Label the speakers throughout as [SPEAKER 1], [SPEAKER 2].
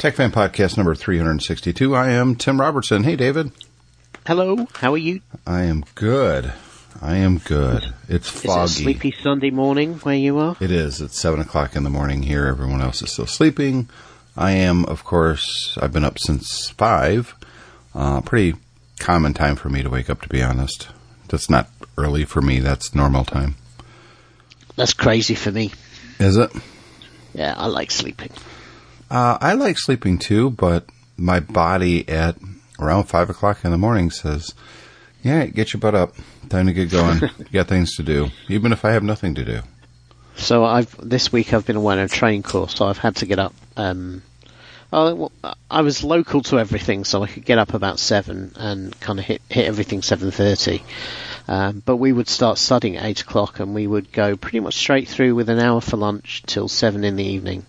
[SPEAKER 1] Tech Fan Podcast number 362. I am Tim Robertson. Hey, David.
[SPEAKER 2] Hello, how are you?
[SPEAKER 1] I am good. I am good. It's foggy.
[SPEAKER 2] Is it a sleepy Sunday morning where you are?
[SPEAKER 1] It is. It's 7 o'clock in the morning here. Everyone else is still sleeping. I am, of course, I've been up since 5. Uh, pretty common time for me to wake up, to be honest. That's not early for me. That's normal time.
[SPEAKER 2] That's crazy for me.
[SPEAKER 1] Is it?
[SPEAKER 2] Yeah, I like sleeping.
[SPEAKER 1] Uh, I like sleeping too, but my body at around five o'clock in the morning says, "Yeah, get your butt up. Time to get going. you got things to do, even if I have nothing to do."
[SPEAKER 2] So I've this week I've been away on a train course, so I've had to get up. Um, oh, well, I was local to everything, so I could get up about seven and kind of hit hit everything seven thirty. Um, but we would start studying at eight o'clock, and we would go pretty much straight through with an hour for lunch till seven in the evening,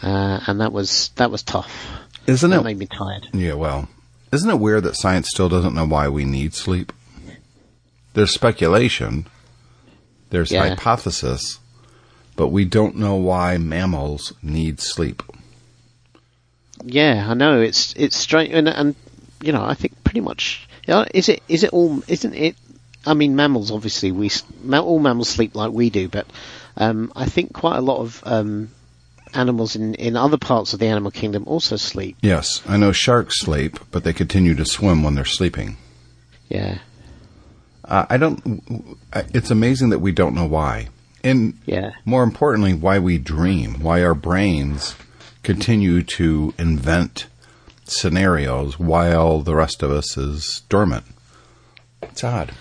[SPEAKER 2] uh, and that was that was tough.
[SPEAKER 1] Isn't
[SPEAKER 2] that
[SPEAKER 1] it?
[SPEAKER 2] made me tired.
[SPEAKER 1] Yeah. Well, isn't it weird that science still doesn't know why we need sleep? There's speculation. There's
[SPEAKER 2] Yeah.
[SPEAKER 1] hypothesis, but we don't know why mammals need sleep.
[SPEAKER 2] Yeah, I know it's it's strange, and, and you know I think pretty much. Yeah, is it is it all? Isn't it? I mean, mammals obviously we all mammals sleep like we do, but um, I think quite a lot of um, animals in in other parts of the animal kingdom also sleep.
[SPEAKER 1] Yes, I know sharks sleep, but they continue to swim when they're sleeping.
[SPEAKER 2] Yeah,
[SPEAKER 1] Uh, I don't. It's amazing that we don't know why, and
[SPEAKER 2] yeah,
[SPEAKER 1] more importantly, why we dream. Why our brains continue to invent scenarios while the rest of us is dormant. It's odd.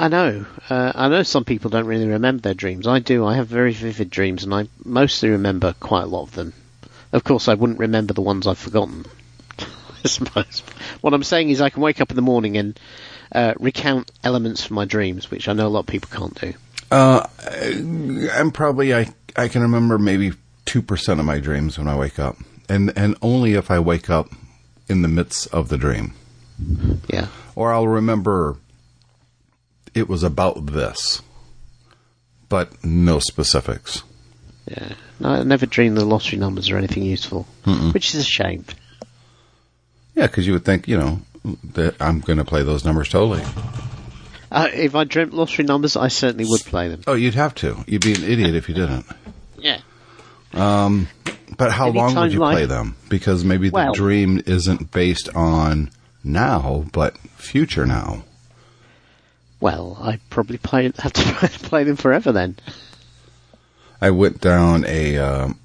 [SPEAKER 2] I know. Uh, I know some people don't really remember their dreams. I do. I have very vivid dreams, and I mostly remember quite a lot of them. Of course, I wouldn't remember the ones I've forgotten. I suppose. What I'm saying is, I can wake up in the morning and uh, recount elements from my dreams, which I know a lot of people can't do.
[SPEAKER 1] Uh, I'm probably I I can remember maybe two percent of my dreams when I wake up, and and only if I wake up in the midst of the dream.
[SPEAKER 2] Yeah.
[SPEAKER 1] or I'll remember it was about this, but no specifics.
[SPEAKER 2] Yeah. No, I never dreamed the lottery numbers or anything useful, which is a shame.
[SPEAKER 1] Yeah, because you would think, you know, that I'm going to play those numbers totally.
[SPEAKER 2] Uh, if I dreamt lottery numbers, I certainly would play them.
[SPEAKER 1] Oh, you'd have to. You'd be an idiot if you didn't.
[SPEAKER 2] Yeah.
[SPEAKER 1] Um, But how long would you play them? Because maybe the
[SPEAKER 2] Well-
[SPEAKER 1] dream isn't based on now, but future now.
[SPEAKER 2] Well, I'd probably play, have to play them forever then.
[SPEAKER 1] I went down a, um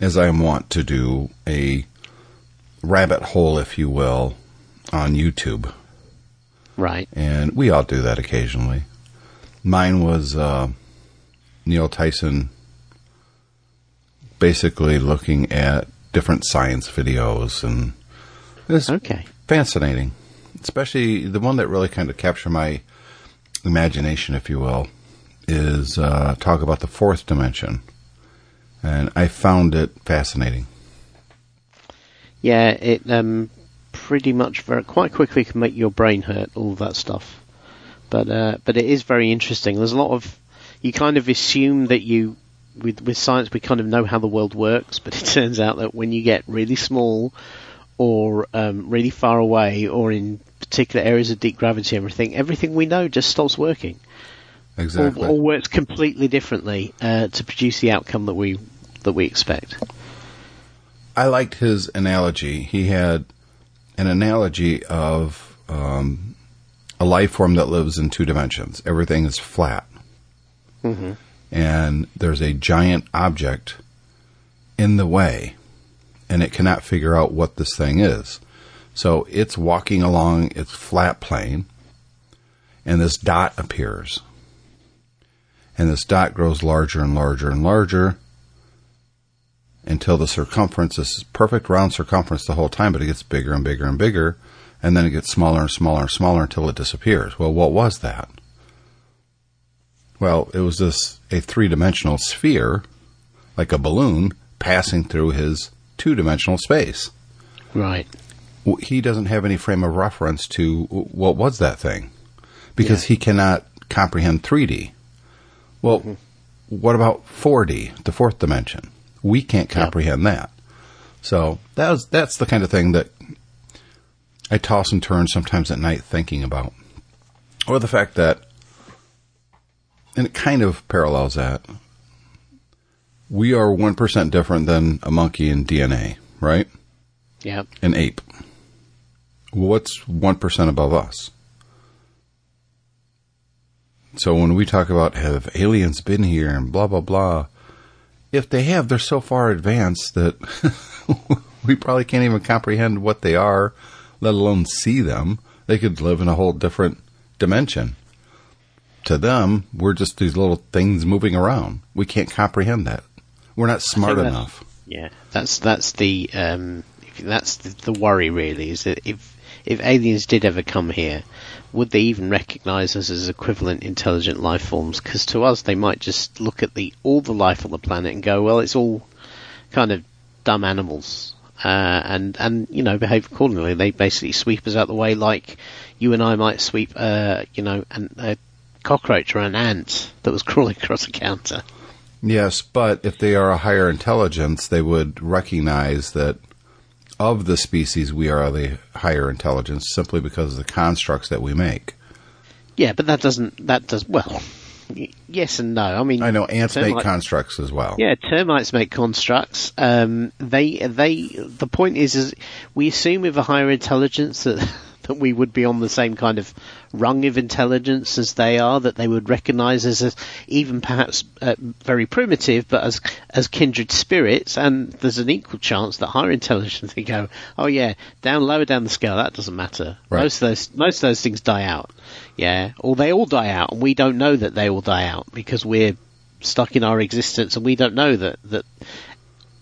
[SPEAKER 1] as I am wont to do, a rabbit hole, if you will, on YouTube.
[SPEAKER 2] Right.
[SPEAKER 1] and we all do that occasionally. Mine was uh, Neil Tyson basically looking at different science videos, and it's
[SPEAKER 2] Okay.
[SPEAKER 1] fascinating. Especially the one that really kind of captured my imagination, if you will, is uh, talk about the fourth dimension, and I found it fascinating.
[SPEAKER 2] Yeah, it um, pretty much very quite quickly can make your brain hurt. All that stuff, but uh, but it is very interesting. There's a lot of you kind of assume that you with with science we kind of know how the world works, but it turns out that when you get really small or um, really far away or in particular areas of deep gravity, everything everything we know just stops working
[SPEAKER 1] Exactly.
[SPEAKER 2] or, or works completely differently uh, to produce the outcome that we that we expect.
[SPEAKER 1] I liked his analogy. He had an analogy of um, a life form that lives in two dimensions. Everything is flat. And there's a giant object in the way, and it cannot figure out what this thing is. So it's walking along its flat plane, and this dot appears. And this dot grows larger and larger and larger until the circumference is perfect round circumference the whole time, but it gets bigger and bigger and bigger, and then it gets smaller and smaller and smaller until it disappears. Well, what was that? Well, it was this a three dimensional sphere, like a balloon, passing through his two dimensional space.
[SPEAKER 2] Right.
[SPEAKER 1] He doesn't have any frame of reference to what was that thing because he cannot comprehend 3D. Well, mm-hmm. what about 4D, the fourth dimension? We can't
[SPEAKER 2] Yeah.
[SPEAKER 1] comprehend that. So that was, that's the kind of thing that I toss and turn sometimes at night thinking about. Or the fact that, and it kind of parallels that, we are 1% different than a monkey in DNA, right?
[SPEAKER 2] Yeah.
[SPEAKER 1] An ape. What's 1% above us? So when we talk about have aliens been here and blah, blah, blah, if they have, they're so far advanced that we probably can't even comprehend what they are, let alone see them. They could live in a whole different dimension. To them, we're just these little things moving around. We can't comprehend that. We're not smart
[SPEAKER 2] that-
[SPEAKER 1] enough.
[SPEAKER 2] Yeah, that's that's the um, that's the, the worry really is that if if aliens did ever come here, would they even recognise us as equivalent intelligent life forms? Because to us, they might just look at the all the life on the planet and go, well, it's all kind of dumb animals, uh, and and you know behave accordingly. They basically sweep us out the way, like you and I might sweep, uh, you know, an, a cockroach or an ant that was crawling across a counter.
[SPEAKER 1] Yes, but if they are a higher intelligence, they would recognize that of the species we are the higher intelligence simply because of the constructs that we make.
[SPEAKER 2] Yeah, but that doesn't that does well. y- Yes and no. I mean,
[SPEAKER 1] I know ants make constructs as well.
[SPEAKER 2] Yeah, termites make constructs. Um, they they the point is is we assume with a higher intelligence that that we would be on the same kind of rung of intelligence as they are. That they would recognise us as even perhaps uh, very primitive, but as as kindred spirits. And there's an equal chance that higher intelligence they go, oh yeah, down lower down the scale that doesn't matter.
[SPEAKER 1] Right.
[SPEAKER 2] Most of those most of those things die out. Yeah, or they all die out, and we don't know that they all die out because we're stuck in our existence, and we don't know that that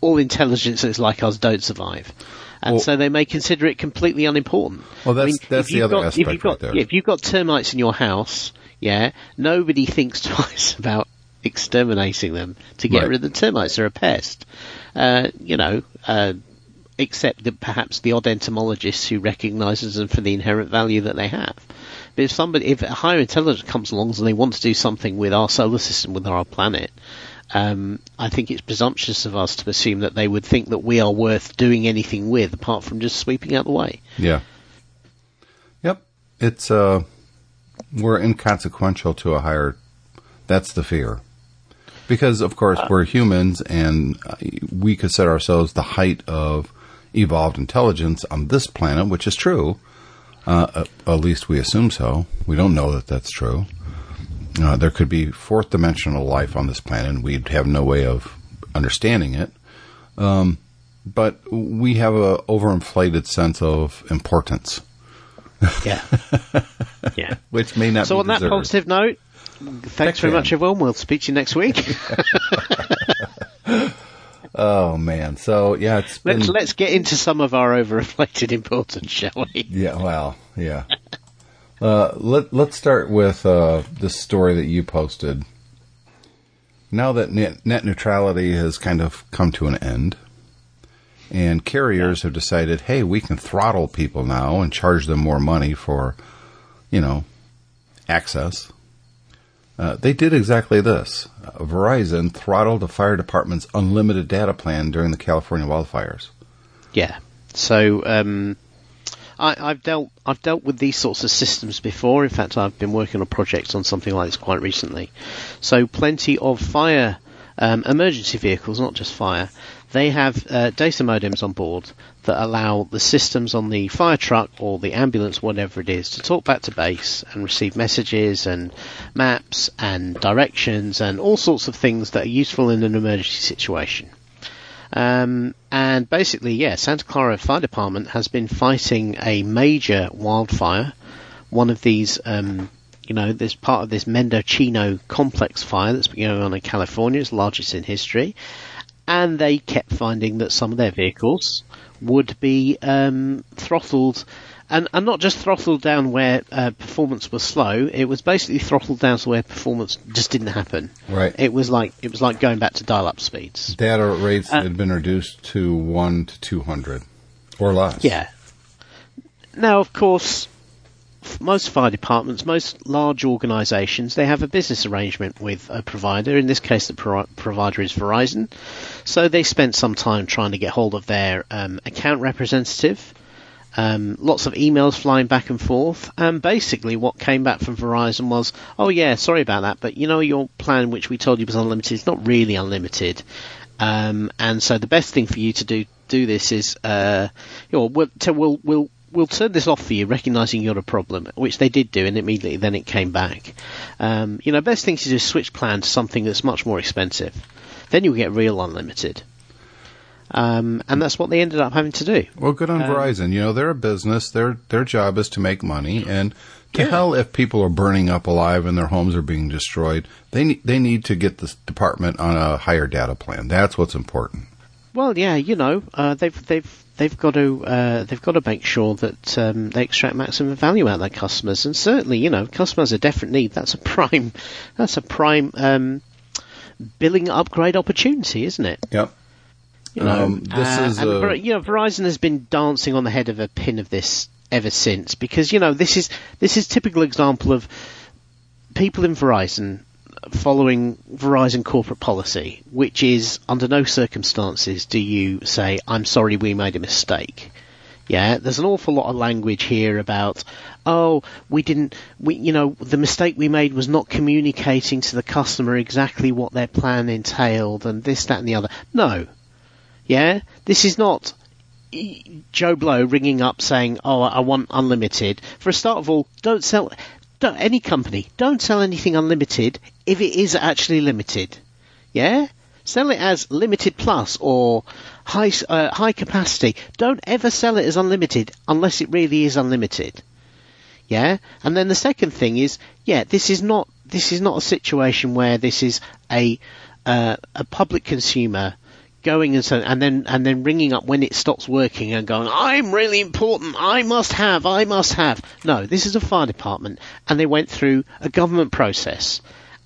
[SPEAKER 2] all intelligences like us don't survive. And
[SPEAKER 1] Well-
[SPEAKER 2] so they may consider it completely unimportant.
[SPEAKER 1] Well, that's- that's
[SPEAKER 2] if
[SPEAKER 1] the
[SPEAKER 2] you've
[SPEAKER 1] other
[SPEAKER 2] got,
[SPEAKER 1] aspect
[SPEAKER 2] if you've got,
[SPEAKER 1] right there.
[SPEAKER 2] yeah, if you've got termites in your house, yeah, nobody thinks twice about exterminating them to get
[SPEAKER 1] Right.
[SPEAKER 2] rid of the termites. They're a pest. Uh, you know, uh, except that perhaps the odd entomologist who recognises them for the inherent value that they have. But if somebody, if a higher intelligence comes along and they want to do something with our solar system, with our planet, um, I think it's presumptuous of us to assume that they would think that we are worth doing anything with, apart from just sweeping out the way.
[SPEAKER 1] Yeah. Yep. It's uh we're inconsequential to a higher that's the fear. Because of course we're humans and uh, we consider ourselves the height of evolved intelligence on this planet, which is true. Uh, at, at least we assume so. We don't know that that's true. Uh, there could be fourth dimensional life on this planet, and we'd have no way of understanding it. Um, but we have a overinflated sense of importance,
[SPEAKER 2] Yeah. yeah.
[SPEAKER 1] which may not
[SPEAKER 2] So on that positive note, thanks very
[SPEAKER 1] fan.
[SPEAKER 2] much everyone. We'll speak to you next week.
[SPEAKER 1] Oh man! So yeah, it's been
[SPEAKER 2] let's let's get into some of our overinflated importance, shall we?
[SPEAKER 1] yeah. Well, yeah. Uh, let Let's start with uh, this story that you posted. Now that net, net neutrality has kind of come to an end, and carriers have decided, hey, we can throttle people now and charge them more money for, you know, access. Uh, they did exactly this. Uh, Verizon throttled the fire department's unlimited data plan during the California wildfires.
[SPEAKER 2] Yeah. So um, I, I've dealt I've dealt with these sorts of systems before. In fact, I've been working on projects on something like this quite recently. So plenty of fire um, emergency vehicles, not just fire. They have uh, data modems on board that allow the systems on the fire truck or the ambulance, whatever it is, to talk back to base and receive messages and maps and directions and all sorts of things that are useful in an emergency situation. Um, and basically, yeah, Santa Clara Fire Department has been fighting a major wildfire. One of these, um, you know, this part of this Mendocino complex fire that's been going on in California. It's largest in history. And they kept finding that some of their vehicles would be um, throttled, and, and not just throttled down where uh, performance was slow. It was basically throttled down to where performance just didn't happen.
[SPEAKER 1] Right.
[SPEAKER 2] It was like it was like going back to dial-up speeds.
[SPEAKER 1] Data rates
[SPEAKER 2] Uh,
[SPEAKER 1] had been reduced to 1 to 200 or less.
[SPEAKER 2] Yeah. Now, of course, most fire departments, most large organisations, they have a business arrangement with a provider. In this case, the pro- provider is Verizon. So they spent some time trying to get hold of their um, account representative. Um, lots of emails flying back and forth, and basically what came back from Verizon was, "Oh yeah, sorry about that, but you know your plan, which we told you was unlimited, is not really unlimited, um, and so the best thing for you to do do this is, uh, you know, we'll, to, we'll we'll we'll turn this off for you, recognizing you're a problem, which they did do, and immediately then it came back. Um, you know, best thing to do is switch plan to something that's much more expensive. Then you'll get real unlimited. Um, and that's what they ended up having to do.
[SPEAKER 1] Well, good on
[SPEAKER 2] Um,
[SPEAKER 1] Verizon. You know, they're a business. Their their job is to make money, and to
[SPEAKER 2] Yeah.
[SPEAKER 1] hell if people are burning up alive and their homes are being destroyed. They need they need to get this department on a higher data plan. That's what's important.
[SPEAKER 2] Well, yeah, you know, uh, they've they've they've got to uh, they've got to make sure that um, they extract maximum value out of their customers, and certainly, you know, customers are definite need. That's a prime that's a prime um, billing upgrade opportunity, isn't it?
[SPEAKER 1] Yep.
[SPEAKER 2] You know,
[SPEAKER 1] Um, this
[SPEAKER 2] uh,
[SPEAKER 1] is
[SPEAKER 2] and
[SPEAKER 1] a-
[SPEAKER 2] you know Verizon has been dancing on the head of a pin of this ever since because you know this is this is typical example of people in Verizon following Verizon corporate policy, which is under no circumstances do you say I'm sorry we made a mistake. Yeah, there's an awful lot of language here about, oh, we didn't, we, you know, the mistake we made was not communicating to the customer exactly what their plan entailed and this, that and the other. No. Yeah? This is not Joe Blow ringing up saying, oh, I want unlimited. For a start of all, don't sell, don't, any company, don't sell anything unlimited if it is actually limited. Yeah? Sell it as limited plus or high uh, high capacity. Don't ever sell it as unlimited unless it really is unlimited. Yeah, and then the second thing is, yeah, this is not this is not a situation where this is a uh, a public consumer going and so and then and then ringing up when it stops working and going, I'm really important. I must have. I must have. No, this is a fire department, and they went through a government process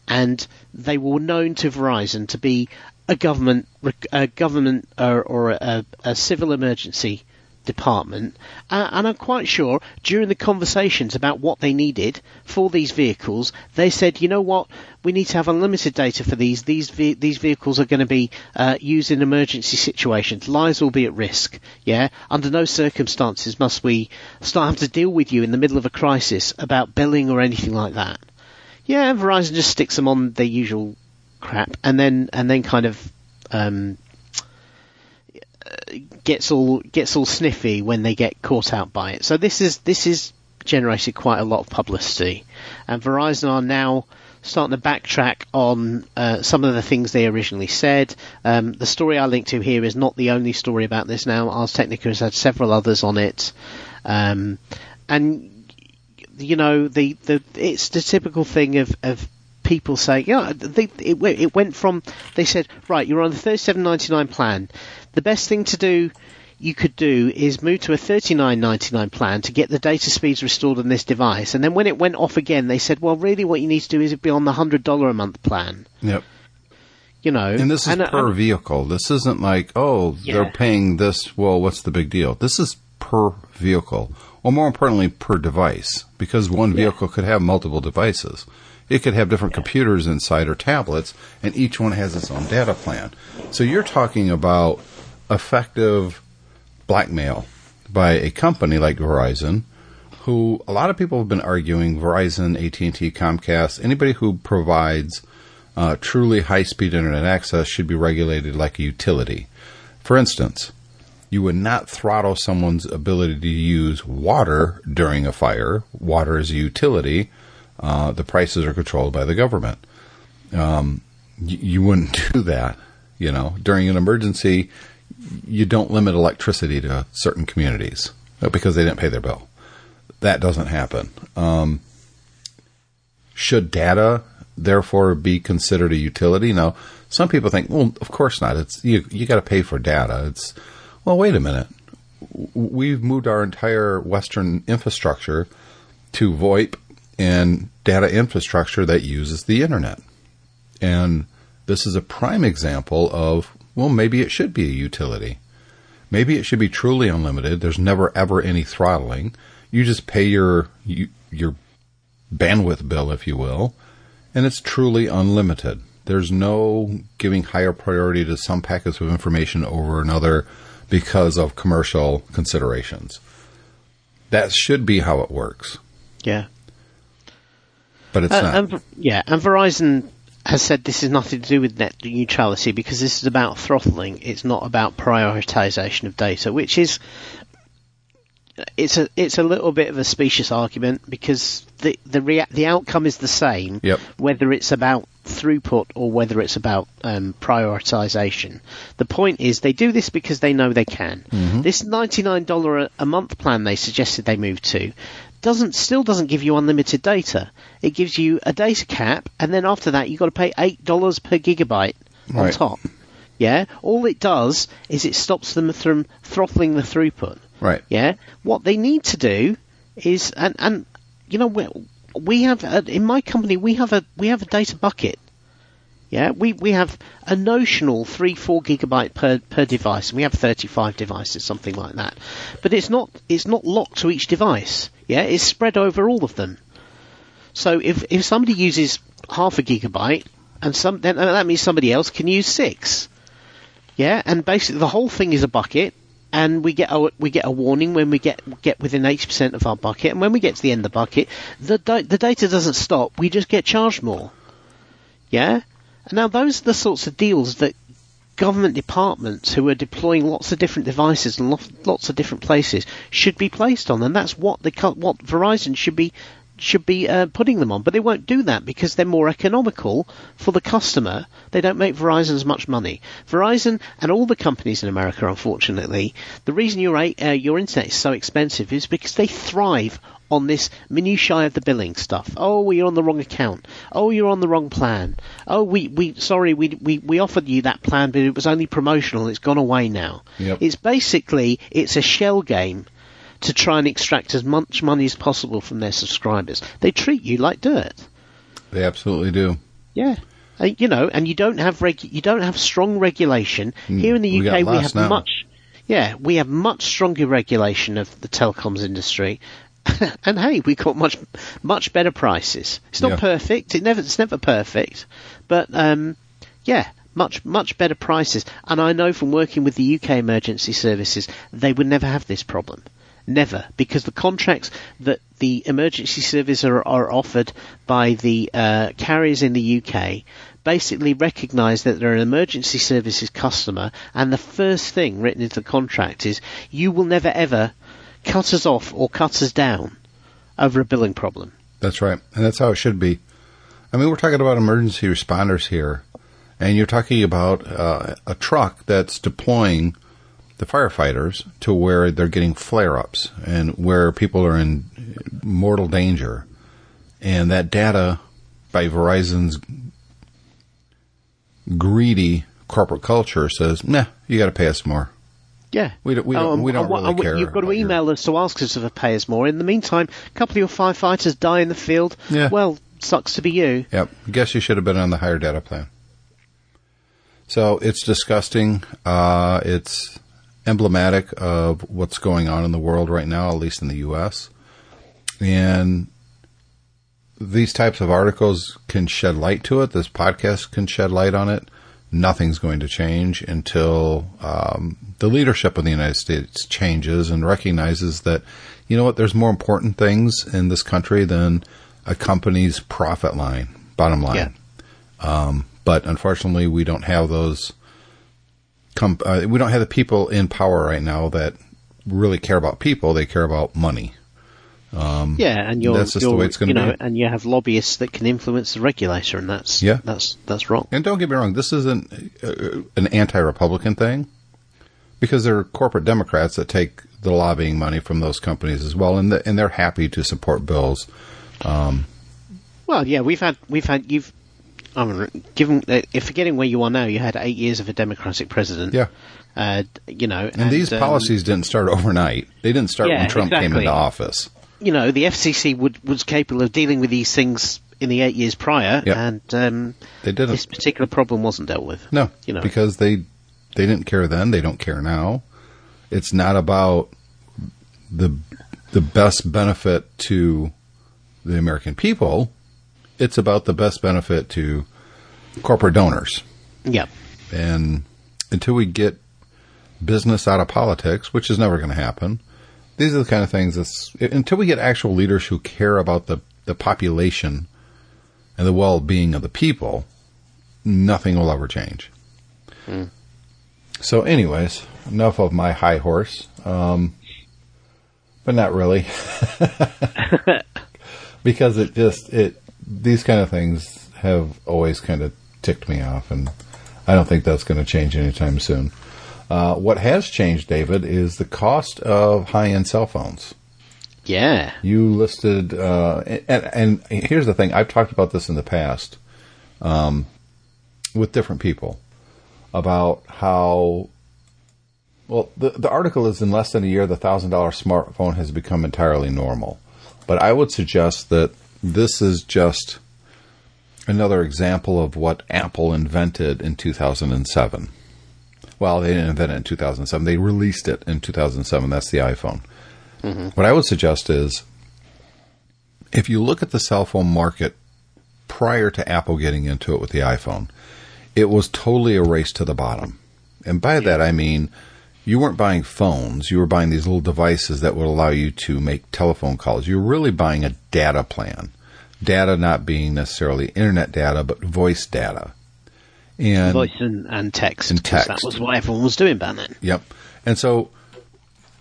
[SPEAKER 2] and they were known to Verizon to be a government, a government uh, or, or a, a civil emergency department, uh, and I'm quite sure during the conversations about what they needed for these vehicles, they said, you know what, we need to have unlimited data for these. These ve- these vehicles are going to be uh, used in emergency situations. Lives will be at risk. Yeah, under no circumstances must we start having to deal with you in the middle of a crisis about billing or anything like that. Yeah, Verizon just sticks them on their usual crap, and then and then kind of um, gets all gets all sniffy when they get caught out by it. So this is this is generated quite a lot of publicity, and Verizon are now starting to backtrack on uh, some of the things they originally said. Um, the story I linked to here is not the only story about this. Now, Ars Technica has had several others on it, um, and you know the, the it's the typical thing of, of people saying, yeah, they, it, went- it went from they said, right, you're on the thirty-seven ninety-nine plan. The best thing to do you could do is move to a thirty-nine ninety-nine plan to get the data speeds restored on this device. And then when it went off again, they said, well, really, what you need to do is be on the hundred dollar a month plan.
[SPEAKER 1] Yep.
[SPEAKER 2] You know,
[SPEAKER 1] And this is
[SPEAKER 2] uh,
[SPEAKER 1] per vehicle. This isn't like, oh,
[SPEAKER 2] Yeah.
[SPEAKER 1] they're paying this. Well, what's the big deal? This is per vehicle, or more importantly, per device, because one vehicle could have multiple devices. It could have different computers inside or tablets, and each one has its own data plan. So you're talking about effective blackmail by a company like Verizon, who a lot of people have been arguing Verizon, AT&T, Comcast, anybody who provides uh, truly high-speed internet access should be regulated like a utility. For instance, you would not throttle someone's ability to use water during a fire. Water is a utility. Uh, the prices are controlled by the government. Um, you wouldn't do that. You know, during an emergency, you don't limit electricity to certain communities uh, because they didn't pay their bill. That doesn't happen. Um, should data therefore be considered a utility? Now, some people think, well, of course not. It's you. You got to pay for data. It's well, wait a minute. We've moved our entire Western infrastructure to VoIP and data infrastructure that uses the internet. And this is a prime example of, well, maybe it should be a utility. Maybe it should be truly unlimited. There's never ever any throttling. You just pay your you, your bandwidth bill, if you will, and it's truly unlimited. There's no giving higher priority to some packets of information over another because of commercial considerations. That should be how it works,
[SPEAKER 2] Yeah.
[SPEAKER 1] but it's
[SPEAKER 2] Uh,
[SPEAKER 1] not.
[SPEAKER 2] and, yeah, and Verizon has said this is nothing to do with net neutrality because this is about throttling. It's not about prioritization of data, which is it's a it's a little bit of a specious argument because the the rea- the outcome is the same
[SPEAKER 1] Yep.
[SPEAKER 2] whether it's about throughput or whether it's about um, prioritization. The point is they do this because they know they can. This ninety nine dollar a month plan they suggested they move to doesn't still doesn't give you unlimited data. It gives you a data cap, and then after that you've got to pay eight dollars per gigabyte on
[SPEAKER 1] Right.
[SPEAKER 2] top. Yeah, all it does is it stops them from throttling the throughput.
[SPEAKER 1] right.
[SPEAKER 2] Yeah, what they need to do is, and and you know, we, we have a, in my company we have a we have a data bucket. Yeah, we we have a notional three four gigabyte per per device, and we have thirty five devices, something like that. But it's not it's not locked to each device. Yeah, it's spread over all of them. So if if somebody uses half a gigabyte, and some then that means somebody else can use six. Yeah, and basically the whole thing is a bucket, and we get a, we get a warning when we get get within eighty percent of our bucket, and when we get to the end of the bucket, the the data doesn't stop. We just get charged more. Yeah, now those are the sorts of deals that government departments who are deploying lots of different devices and lo- lots of different places should be placed on, and that's what the what Verizon should be should be uh, putting them on. But they won't do that because they're more economical for the customer. They don't make Verizon as much money. Verizon and all the companies in America, unfortunately, the reason your uh, your internet is so expensive is because they thrive on this minutiae of the billing stuff. Oh, you're on the wrong account. Oh, you're on the wrong plan. Oh, we, we sorry, we, we, we offered you that plan, but it was only promotional. It's gone away now.
[SPEAKER 1] Yep.
[SPEAKER 2] It's basically it's a shell game to try and extract as much money as possible from their subscribers. They treat you like dirt.
[SPEAKER 1] They absolutely do.
[SPEAKER 2] Yeah. Uh, you know, and you don't have regu- you don't have strong regulation here in the
[SPEAKER 1] Hmm. we
[SPEAKER 2] UK. We, have
[SPEAKER 1] now.
[SPEAKER 2] much, yeah, we have much stronger regulation of the telecoms industry, and hey, we got much much better prices. It's not
[SPEAKER 1] Yeah.
[SPEAKER 2] perfect. It never it's never perfect, but um, yeah. Much, much better prices. And I know from working with the UK emergency services, they would never have this problem. Never, because the contracts that the emergency services are, are offered by the uh, carriers in the UK basically recognise that they're an emergency services customer, and the first thing written into the contract is you will never ever cut us off or cut us down over a billing problem.
[SPEAKER 1] That's right. And that's how it should be. I mean, we're talking about emergency responders here, and you're talking about uh, a truck that's deploying the firefighters to where they're getting flare ups and where people are in mortal danger. And that data by Verizon's greedy corporate culture says, nah, you got to pay us more.
[SPEAKER 2] Yeah.
[SPEAKER 1] We don't- we don't-
[SPEAKER 2] Um,
[SPEAKER 1] we don't
[SPEAKER 2] and
[SPEAKER 1] really
[SPEAKER 2] and
[SPEAKER 1] care
[SPEAKER 2] You've got to
[SPEAKER 1] about your-
[SPEAKER 2] email us to ask us to pay us more. In the meantime, a couple of your firefighters die in the field.
[SPEAKER 1] Yeah.
[SPEAKER 2] Well, sucks to be you.
[SPEAKER 1] Yep. Guess you should have been on the higher data plan. So it's disgusting. Uh, it's emblematic of what's going on in the world right now, at least in the U.S. And these types of articles can shed light to it. This podcast can shed light on it. Nothing's going to change until um, the leadership of the United States changes and recognizes that, you know what, there's more important things in this country than a company's profit line, bottom line. Um, but unfortunately, we don't have those. Com- uh, we don't have the people in power right now that really care about people. They care about money.
[SPEAKER 2] Yeah, and you're,
[SPEAKER 1] That's just the
[SPEAKER 2] you're-
[SPEAKER 1] way it's
[SPEAKER 2] you know,
[SPEAKER 1] be.
[SPEAKER 2] and you have lobbyists that can influence the regulator, and that's
[SPEAKER 1] Yeah.
[SPEAKER 2] that's that's wrong.
[SPEAKER 1] And don't get me wrong, this isn't uh, an anti-Republican thing because there are corporate Democrats that take the lobbying money from those companies as well, and the, and they're happy to support bills.
[SPEAKER 2] Well, yeah, we've had we've had you've. I mean, given uh, if forgetting where you are now, you had eight years of a Democratic president.
[SPEAKER 1] Yeah,
[SPEAKER 2] Uh, you know,
[SPEAKER 1] and, these
[SPEAKER 2] um,
[SPEAKER 1] policies didn't start overnight. They didn't start
[SPEAKER 2] Yeah,
[SPEAKER 1] when Trump came into office.
[SPEAKER 2] you know, the FCC would, was capable of dealing with these things in the eight years prior,
[SPEAKER 1] Yep.
[SPEAKER 2] and um,
[SPEAKER 1] They didn't.
[SPEAKER 2] this particular problem wasn't dealt with.
[SPEAKER 1] No,
[SPEAKER 2] you know.
[SPEAKER 1] because they they didn't care then. They don't care now. It's not about the the best benefit to the American people. It's about the best benefit to corporate donors.
[SPEAKER 2] Yeah.
[SPEAKER 1] And until we get business out of politics, which is never going to happen, these are the kind of things that's until we get actual leaders who care about the, the population and the well being of the people, nothing will ever change. Mm. So, anyways, enough of my high horse. Um, but not really. because it just, it, these kind of things have always kind of ticked me off, and I don't think that's going to change anytime soon. Uh, what has changed, David, is the cost of high end cell phones.
[SPEAKER 2] Yeah.
[SPEAKER 1] You listed, uh, and, and, here's the thing I've talked about this in the past um, with different people about how. Well, the, the article is in less than a year, the $1,000 smartphone has become entirely normal. But I would suggest that this is just another example of what Apple invented in 2007. Well, they didn't invent it in 2007. They released it in 2007. That's the iPhone. Mm-hmm. What I would suggest is if you look at the cell phone market prior to Apple getting into it with the iPhone, it was totally a race to the bottom. And by that, I mean you weren't buying phones. You were buying these little devices that would allow you to make telephone calls. You were really buying a data plan. Data not being necessarily internet data, but voice data
[SPEAKER 2] and voice and, and text.
[SPEAKER 1] And text.
[SPEAKER 2] That was what everyone was doing back then.
[SPEAKER 1] Yep. And so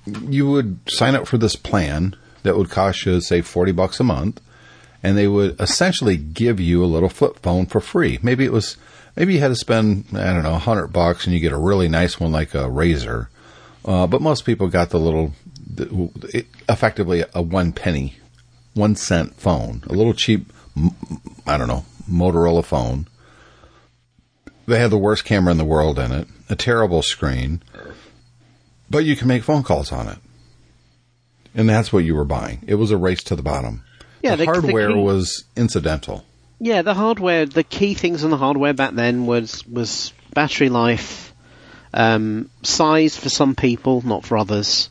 [SPEAKER 1] you would sign up for this plan that would cost you, say, forty bucks a month, and they would essentially give you a little flip phone for free. Maybe it was maybe you had to spend I don't know hundred bucks and you get a really nice one like a Razr, uh, but most people got the little, it, effectively a one penny, one cent phone, a little cheap, I don't know Motorola phone they had the worst camera in the world in it, a terrible screen, but you can make phone calls on it. And that's what you were buying. It was a race to the bottom. Yeah, the, the hardware the key, was incidental.
[SPEAKER 2] Yeah, the hardware, the key things on the hardware back then was was battery life, um, size for some people, not for others.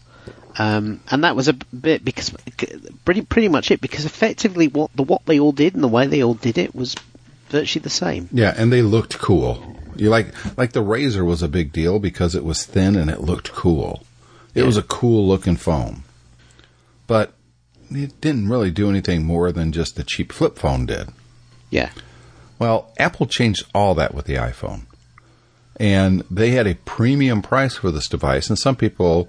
[SPEAKER 2] Um, and that was a bit because pretty pretty much it because effectively what the what they all did and the way they all did it was virtually the same.
[SPEAKER 1] Yeah, and they looked cool. You like like the Razr was a big deal because it was thin and it looked cool. It yeah. was a cool looking phone. But it didn't really do anything more than just the cheap flip phone did.
[SPEAKER 2] Yeah.
[SPEAKER 1] Well, Apple changed all that with the iPhone. And they had a premium price for this device and some people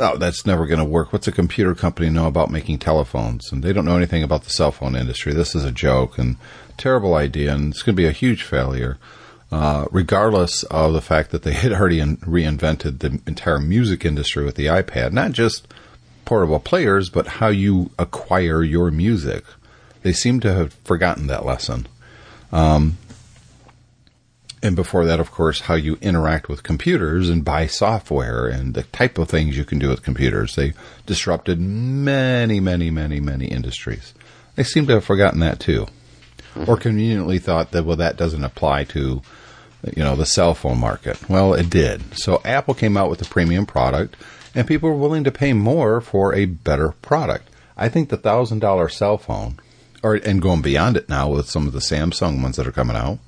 [SPEAKER 1] oh, that's never going to work. What's a computer company know about making telephones? And they don't know anything about the cell phone industry. This is a joke and terrible idea, and it's going to be a huge failure. Uh, regardless of the fact that they had already in- reinvented the entire music industry with the iPod, not just portable players, but how you acquire your music. They seem to have forgotten that lesson. Um, and before that, of course, how you interact with computers and buy software and the type of things you can do with computers. They disrupted many, many, many, many industries. They seem to have forgotten that too, or conveniently thought that well, that doesn't apply to, you know, the cell phone market. Well, it did. So Apple came out with a premium product, and people were willing to pay more for a better product. I think the thousand dollar cell phone, or and going beyond it now with some of the Samsung ones that are coming out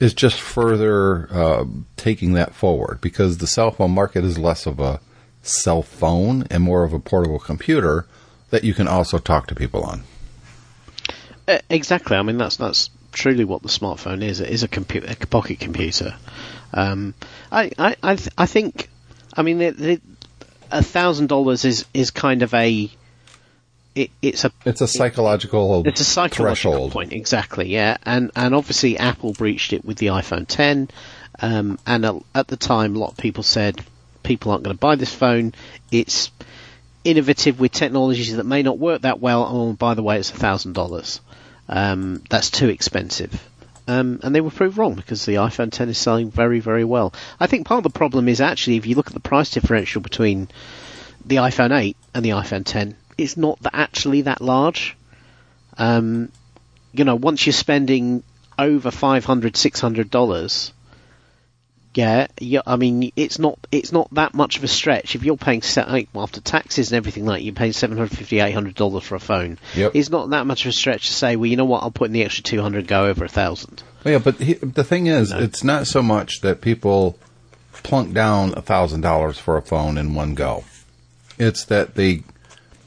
[SPEAKER 1] is just further uh, taking that forward because the cell phone market is less of a cell phone and more of a portable computer that you can also talk to people on.
[SPEAKER 2] Uh, exactly. I mean, that's that's truly what the smartphone is. It is a computer, a pocket computer. Um, I, I, I, th- I, think, I mean, a thousand dollars is is kind of a it, it's a
[SPEAKER 1] it's a psychological
[SPEAKER 2] it's a psychological
[SPEAKER 1] threshold.
[SPEAKER 2] point exactly yeah. And and obviously Apple breached it with the iPhone 10 um, and a, at the time a lot of people said people aren't going to buy this phone. It's innovative with technologies that may not work that well. Oh by the way it's a thousand dollars. Um, that's too expensive. Um, and they were proved wrong because the iPhone 10 is selling very very well. I think part of the problem is actually if you look at the price differential between the iPhone 8 and the iPhone 10 it's not that actually that large. Um, you know, once you're spending over five hundred, six hundred dollars, Yeah, yeah. I mean, it's not it's not that much of a stretch. If you're paying se- well, after taxes and everything like, you're paying seven hundred fifty, eight hundred dollars for a phone.
[SPEAKER 1] Yep.
[SPEAKER 2] It's not that much of a stretch to say, well, you know what? I'll put in the extra two hundred, go over a thousand.
[SPEAKER 1] Well, yeah, but he, the thing is, it's not so much that people plunk down a thousand dollars for a phone in one go. It's that they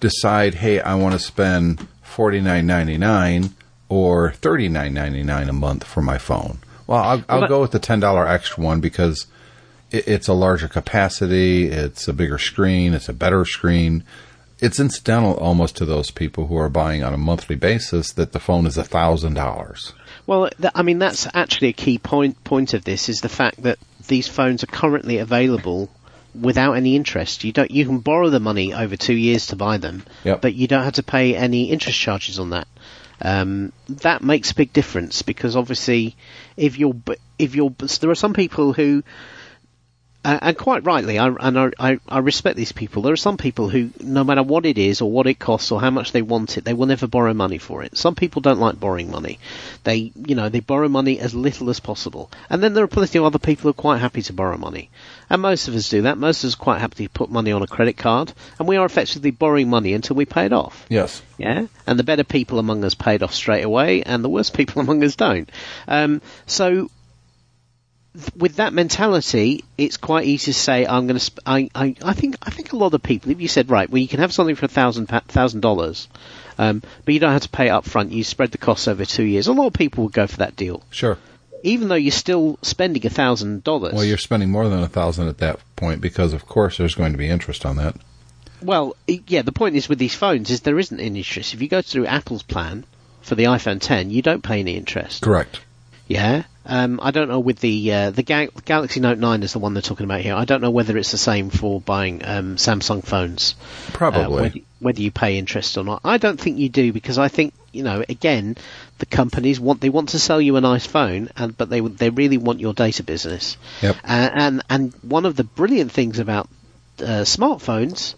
[SPEAKER 1] decide, hey, I want to spend forty nine ninety nine or thirty nine ninety nine a month for my phone. Well, I'll, I'll go with the ten dollar extra one because it, it's a larger capacity, it's a bigger screen, it's a better screen. It's incidental almost to those people who are buying on a monthly basis that the phone is a thousand dollars.
[SPEAKER 2] Well, th- I mean, that's actually a key point point of this is the fact that these phones are currently available without any interest. You don't you can borrow the money over two years to buy them,
[SPEAKER 1] Yep.
[SPEAKER 2] but you don't have to pay any interest charges on that. Um, that makes a big difference because obviously, if you're if you're there are some people who uh, and quite rightly, I, and I, I, I respect these people. There are some people who, no matter what it is or what it costs or how much they want it, they will never borrow money for it. Some people don't like borrowing money. They, you know, they borrow money as little as possible. And then there are plenty of other people who are quite happy to borrow money. And most of us do that. Most of us are quite happy to put money on a credit card, and we are effectively borrowing money until we pay it off.
[SPEAKER 1] Yes.
[SPEAKER 2] Yeah, and the better people among us paid off straight away, and the worst people among us don't. Um, so, th- with that mentality, it's quite easy to say, "I'm going to." Sp- I, I, I think, I think a lot of people, if you said, "Right, well, you can have something for a thousand thousand dollars, um, but you don't have to pay it up front. You spread the costs over two years." A lot of people would go for that deal,
[SPEAKER 1] Sure.
[SPEAKER 2] Even though you're still spending a thousand dollars.
[SPEAKER 1] Well, you're spending more than a thousand at that point because, of course, there's going to be interest on that.
[SPEAKER 2] Well, yeah, the point is with these phones is there isn't any interest. If you go through Apple's plan for the iPhone 10, you don't pay any interest.
[SPEAKER 1] Correct.
[SPEAKER 2] Yeah. Um, I don't know with the uh, the Ga- Galaxy Note 9 is the one they're talking about here. I don't know whether it's the same for buying um, Samsung phones. uh,
[SPEAKER 1] Probably.
[SPEAKER 2] whether, whether you pay interest or not. I don't think you do because I think you know again the companies want they want to sell you a nice phone, and but they they really want your data business.
[SPEAKER 1] Yep.
[SPEAKER 2] Uh, and and one of the brilliant things about uh, smartphones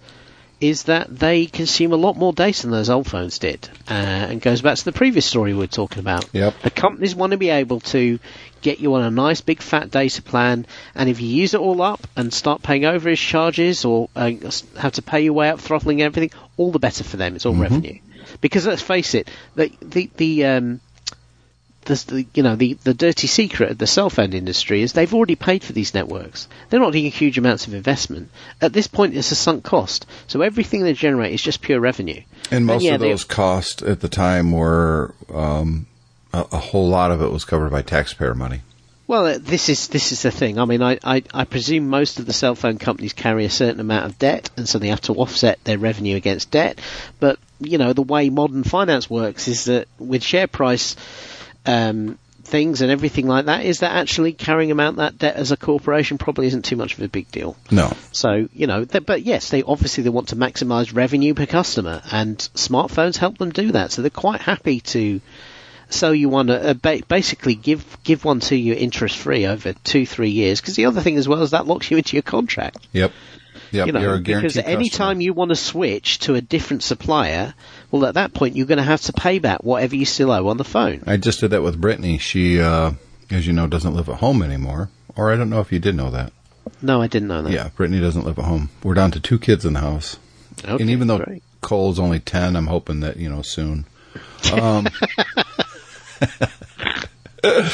[SPEAKER 2] is that they consume a lot more data than those old phones did, uh, and goes back to the previous story we were talking about.
[SPEAKER 1] Yep.
[SPEAKER 2] The companies want to be able to get you on a nice big fat data plan, and if you use it all up and start paying overage charges or uh, have to pay your way up, throttling everything, all the better for them. It's all revenue. Because let's face it, the the the um, the, you know the the dirty secret of the cell phone industry is they've already paid for these networks. They're not doing huge amounts of investment. At this point, it's a sunk cost. So everything they generate is just pure revenue.
[SPEAKER 1] And most
[SPEAKER 2] yeah,
[SPEAKER 1] of
[SPEAKER 2] they-
[SPEAKER 1] those costs at the time were um, a, a whole lot of it was covered by taxpayer money.
[SPEAKER 2] Well, uh, this is this is the thing. I mean, I, I, I presume most of the cell phone companies carry a certain amount of debt, and so they have to offset their revenue against debt. But you know, the way modern finance works is that with share price um, things and everything like that, is that actually carrying amount that debt as a corporation probably isn't too much of a big deal.
[SPEAKER 1] No.
[SPEAKER 2] So you know, th- but yes, they obviously they want to maximise revenue per customer, and smartphones help them do that. So they're quite happy to sell you one, uh, ba- basically give give one to you interest free over two three years. Because the other thing as well is that locks you into your contract.
[SPEAKER 1] Yep. Yep.
[SPEAKER 2] You know,
[SPEAKER 1] You're a
[SPEAKER 2] because any time you want to switch to a different supplier, well, at that point you're going to have to pay back whatever you still owe on the phone.
[SPEAKER 1] I just did that with Brittany. She, uh, as you know, doesn't live at home anymore. Or I don't know if you did know that.
[SPEAKER 2] No, I didn't know that.
[SPEAKER 1] Yeah, Brittany doesn't live at home. We're down to two kids in the house.
[SPEAKER 2] Okay,
[SPEAKER 1] and even though
[SPEAKER 2] great.
[SPEAKER 1] Cole's only 10, I'm hoping that, you know, soon. Um,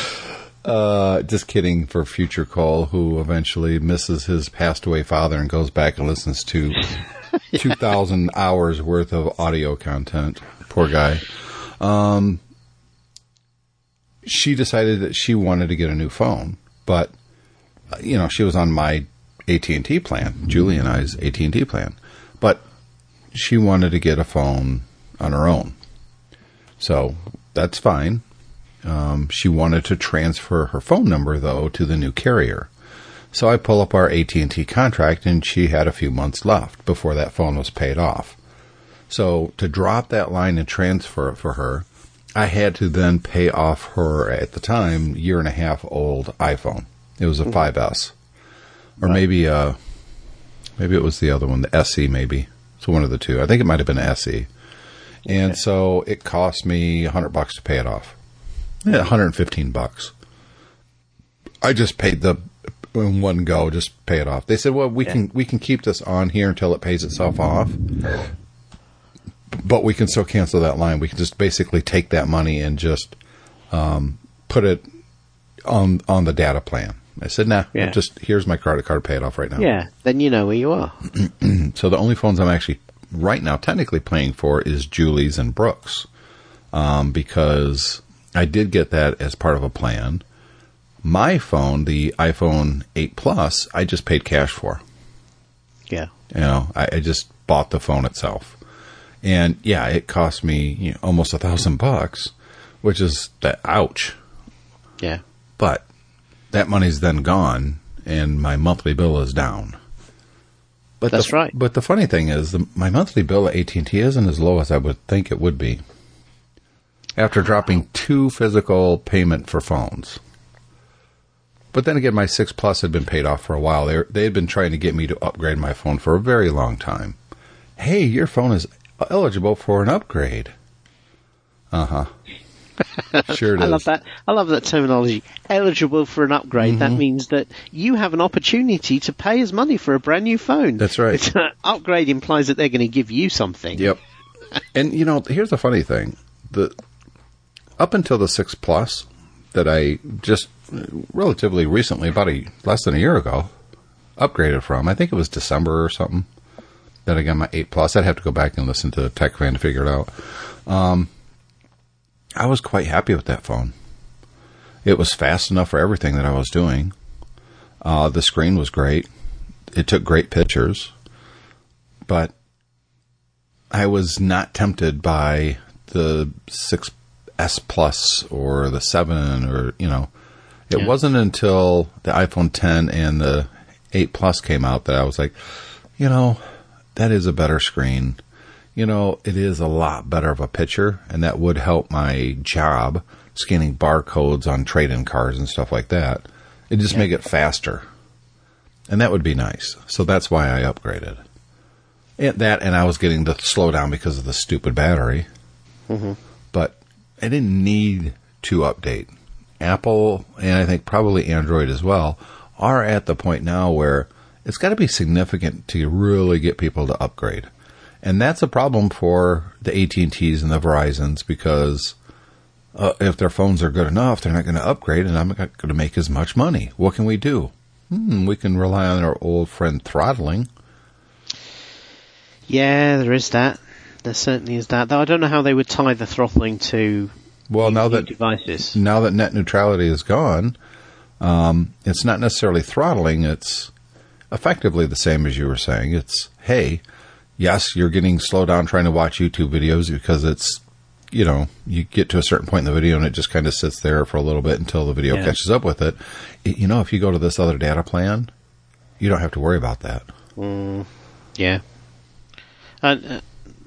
[SPEAKER 1] uh, just kidding for future Cole, who eventually misses his passed away father and goes back and listens to 2,000 hours worth of audio content. Poor guy. Um, she decided that she wanted to get a new phone, but you know she was on my AT and T plan, Julie and I's AT and T plan, but she wanted to get a phone on her own. So that's fine. Um, she wanted to transfer her phone number though to the new carrier. So I pull up our AT and T contract, and she had a few months left before that phone was paid off. So to drop that line and transfer it for her, I had to then pay off her at the time year and a half old iPhone. It was a 5S, or maybe uh, maybe it was the other one, the SE, maybe. So one of the two. I think it might have been SE. And so it cost me hundred bucks to pay it off. Yeah, 115 bucks. I just paid the in one go, just pay it off. They said, well, we
[SPEAKER 2] Yeah.
[SPEAKER 1] can we can keep this on here until it pays itself off, but we can still cancel that line. We can just basically take that money and just um, put it on on the data plan. I said, nah,
[SPEAKER 2] Yeah.
[SPEAKER 1] just here's my credit card, pay it off right now.
[SPEAKER 2] Yeah, then you know where you are.
[SPEAKER 1] So the only phones I'm actually right now technically paying for is Julie's and Brooks, um, because I did get that as part of a plan. My phone, the iPhone 8 Plus, I just paid cash for.
[SPEAKER 2] Yeah.
[SPEAKER 1] You know, I, I just bought the phone itself, and yeah, it cost me you know, almost a thousand bucks, which is that ouch.
[SPEAKER 2] Yeah.
[SPEAKER 1] But that money's then gone, and my monthly bill is down. But
[SPEAKER 2] That's
[SPEAKER 1] the,
[SPEAKER 2] right.
[SPEAKER 1] But the funny thing is, the, my monthly bill at AT and T isn't as low as I would think it would be. After dropping two physical payment for phones. But then again, my six plus had been paid off for a while. They they had been trying to get me to upgrade my phone for a very long time. Hey, your phone is eligible for an upgrade. Uh huh. Sure it is.
[SPEAKER 2] I love that. I love that terminology. Eligible for an upgrade.
[SPEAKER 1] Mm-hmm.
[SPEAKER 2] That means that you have an opportunity to pay as money for a brand new phone.
[SPEAKER 1] That's right.
[SPEAKER 2] Uh, upgrade implies that they're going to give you something.
[SPEAKER 1] Yep. And you know, here's the funny thing: the up until the six plus that I just relatively recently, about a less than a year ago, upgraded from. I think it was December or something that I got my eight plus. I'd have to go back and listen to Tech Fan to figure it out. Um, I was quite happy with that phone. It was fast enough for everything that I was doing. Uh, the screen was great. It took great pictures, but I was not tempted by the 6S Plus or the 7 or, you know, it
[SPEAKER 2] Yeah.
[SPEAKER 1] wasn't until the iPhone 10 and the 8 Plus came out that I was like, you know, that is a better screen. You know, it is a lot better of a picture, and that would help my job scanning barcodes on trade in cars and stuff like that. It just
[SPEAKER 2] Yeah.
[SPEAKER 1] make it faster. And that would be nice. So that's why I upgraded. And that, and I was getting to slow down because of the stupid battery. Mm-hmm. But I didn't need to update. Apple, and I think probably Android as well, are at the point now where it's got to be significant to really get people to upgrade. And that's a problem for the AT&Ts and the Verizons because uh, if their phones are good enough, they're not going to upgrade and I'm not going to make as much money. What can we do? Hmm, we can rely on our old friend throttling.
[SPEAKER 2] Yeah, there is that. There certainly is that. Though I don't know how they would tie the throttling to
[SPEAKER 1] Well, now that
[SPEAKER 2] devices.
[SPEAKER 1] now that net neutrality is gone, um, it's not necessarily throttling. It's effectively the same as you were saying. It's hey, yes, you're getting slowed down trying to watch YouTube videos because it's you know you get to a certain point in the video and it just kind of sits there for a little bit until the video
[SPEAKER 2] Yeah.
[SPEAKER 1] catches up with it. It- You know, if you go to this other data plan, you don't have to worry about that.
[SPEAKER 2] Yeah. And uh,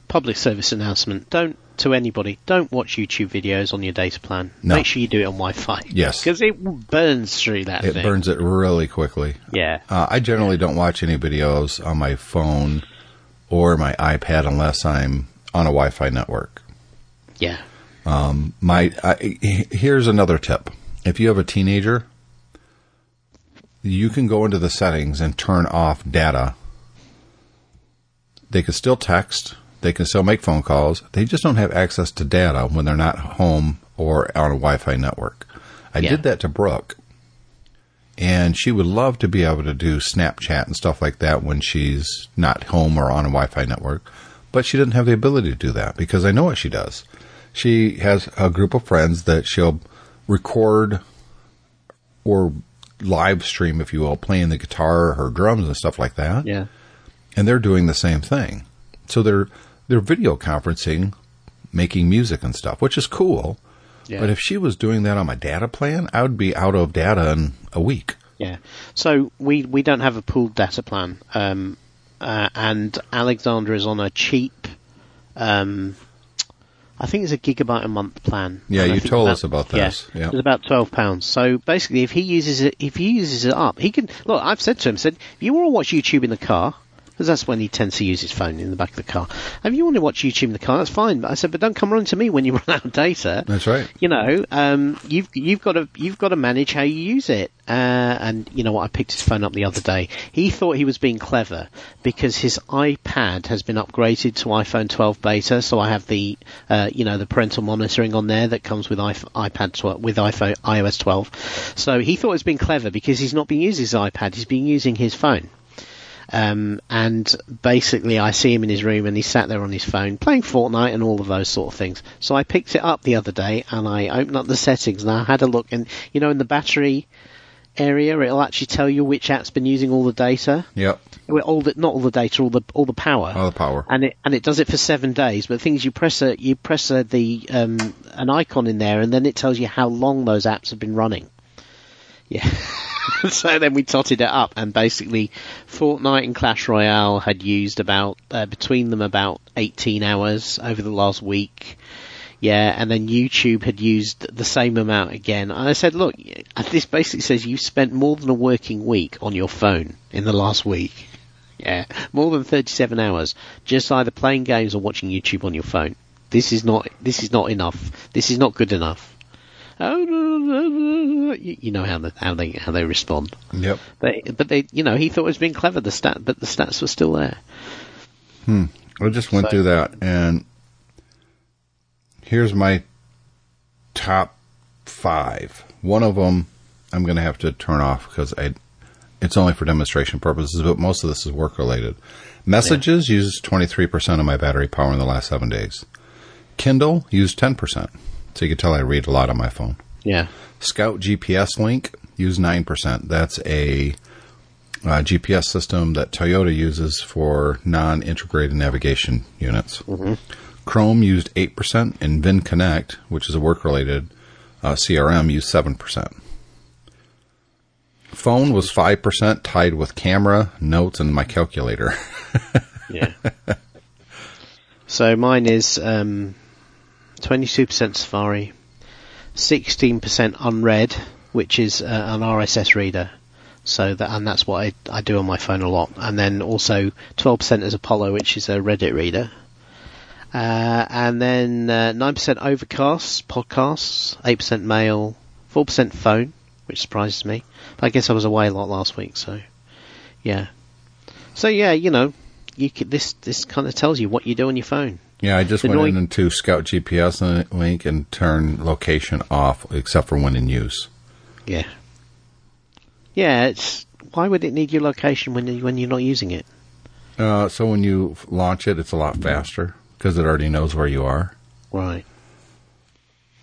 [SPEAKER 2] public service announcement: don't to anybody, don't watch YouTube videos on your data plan.
[SPEAKER 1] No.
[SPEAKER 2] Make sure you do it on Wi-Fi.
[SPEAKER 1] Yes.
[SPEAKER 2] because it burns through that
[SPEAKER 1] It
[SPEAKER 2] thing.
[SPEAKER 1] burns it really quickly.
[SPEAKER 2] Yeah.
[SPEAKER 1] Uh, I generally don't watch any videos on my phone or my iPad unless I'm on a Wi-Fi network.
[SPEAKER 2] Yeah.
[SPEAKER 1] My I, here's another tip: if you have a teenager, you can go into the settings and turn off data. They can still text. They can still make phone calls. They just don't have access to data when they're not home or on a Wi-Fi network. I
[SPEAKER 2] Yeah.
[SPEAKER 1] did that to Brooke, and she would love to be able to do Snapchat and stuff like that when she's not home or on a Wi-Fi network. But she doesn't have the ability to do that because I know what she does. She has a group of friends that she'll record or live stream, if you will, playing the guitar, or her drums, and stuff like that
[SPEAKER 2] Yeah.
[SPEAKER 1] and they're doing the same thing. So they're they're video conferencing, making music and stuff, which is cool.
[SPEAKER 2] Yeah.
[SPEAKER 1] But if she was doing that on my data plan, I would be out of data in a week.
[SPEAKER 2] Yeah. So we we don't have a pooled data plan, um, uh, and Alexandra is on a cheap. Um, I think it's a gigabyte a month plan.
[SPEAKER 1] Yeah, you told
[SPEAKER 2] that-
[SPEAKER 1] us about this.
[SPEAKER 2] Yeah,
[SPEAKER 1] Yeah.
[SPEAKER 2] it's about twelve pounds. So basically, if he uses it, if he uses it up, he can look. I've said to him, said if you want to watch YouTube in the car, because that's when he tends to use his phone in the back of the car. If you want to watch YouTube in the car, that's fine. But I said, but don't come running to me when you run out of data.
[SPEAKER 1] That's right.
[SPEAKER 2] You know, um, you've you've got to you've got to manage how you use it. Uh, and you know what? I picked his phone up the other day. He thought he was being clever because his iPad has been upgraded to iPhone 12 beta. So I have the uh, you know the parental monitoring on there that comes with iPad 12, with iPhone iOS 12. So he thought he was being clever because he's not been using his iPad. He's been using his phone. Um, and basically I see him in his room and he sat there on his phone playing Fortnite and all of those sort of things. So I picked it up the other day and I opened up the settings and I had a look and, you know, in the battery area, it'll actually tell you which app's been using all the data.
[SPEAKER 1] Yep.
[SPEAKER 2] All the, not all the data, all the, all the power.
[SPEAKER 1] All the power.
[SPEAKER 2] And it, and it does it for seven days, but the thing is you press a, you press a, the, um, an icon in there and then it tells you how long those apps have been running. Yeah. so then we totted it up, and basically, Fortnite and Clash Royale had used about uh, between them about 18 hours over the last week. Yeah, and then YouTube had used the same amount again. And I said, look, this basically says you've spent more than a working week on your phone in the last week. Yeah, more than 37 hours just either playing games or watching YouTube on your phone. This is not this is not enough. This is not good enough. Oh, you know how the, how they how they respond.
[SPEAKER 1] Yep.
[SPEAKER 2] But but they you know he thought it was being clever the stat but the stats were still there.
[SPEAKER 1] Hmm. I just went
[SPEAKER 2] So-
[SPEAKER 1] through that and here's my top five. One of them I'm going to have to turn off because I it's only for demonstration purposes, but most of this is work related. Messages used 23% of my battery power in the last seven days. Kindle used 10%. So you can tell I read a lot on my phone.
[SPEAKER 2] Yeah.
[SPEAKER 1] Scout GPS Link use 9%. That's a uh, GPS system that Toyota uses for non integrated navigation units. Chrome used 8%, and VinConnect, which is a work related uh, CRM, used 7%. Phone was 5%, tied with camera, notes, and my calculator.
[SPEAKER 2] Yeah. so mine is um, 22% Safari, 16% unread, which is uh, an RSS reader. So that and that's what I, I do on my phone a lot. And then also 12% is Apollo, which is a Reddit reader. Uh, and then uh, 9% Overcast, podcasts, 8% mail, 4% phone, which surprises me. But I guess I was away a lot last week, so yeah. So yeah, you know, you could, this this kind of tells you what you do on your phone.
[SPEAKER 1] Yeah, I just
[SPEAKER 2] The
[SPEAKER 1] went into Scout GPS link and turned location off, except for when in use.
[SPEAKER 2] Yeah. Yeah, it's why would it need your location when when you're not using it?
[SPEAKER 1] Uh, so when you launch it, it's a lot faster because it already knows where you are.
[SPEAKER 2] Right.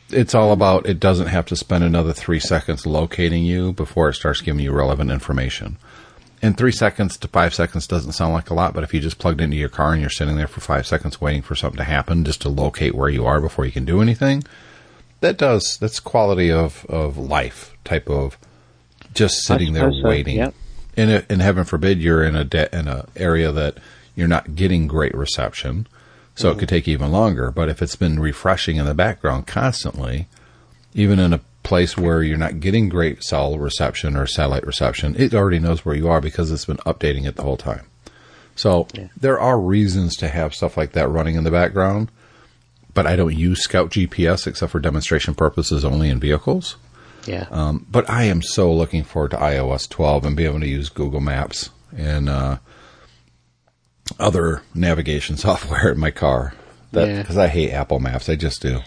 [SPEAKER 1] It's all about it doesn't have to spend another three seconds locating you before it starts giving you relevant information. And three seconds to five seconds doesn't sound like a lot, but if you just plugged into your car and you're sitting there for five seconds waiting for something to happen just to locate where you are before you can do anything, that does that's quality of, of life type of just sitting there
[SPEAKER 2] so,
[SPEAKER 1] waiting.
[SPEAKER 2] yep.
[SPEAKER 1] And, it- and heaven forbid you're in a de- in a area that you're not getting great reception, so it mm-hmm. could take even longer. But if it's been refreshing in the background constantly, even in a place where you're not getting great cell reception or satellite reception, it already knows where you are because it's been updating it the whole time. So there are reasons to have stuff like that running in the background, but I don't use Scout GPS except for demonstration purposes only in vehicles.
[SPEAKER 2] Yeah.
[SPEAKER 1] Um, but I am so looking forward to iOS 12 and be able to use Google Maps and uh, other navigation software in my car. That
[SPEAKER 2] Yeah.
[SPEAKER 1] because I hate Apple Maps, I just do.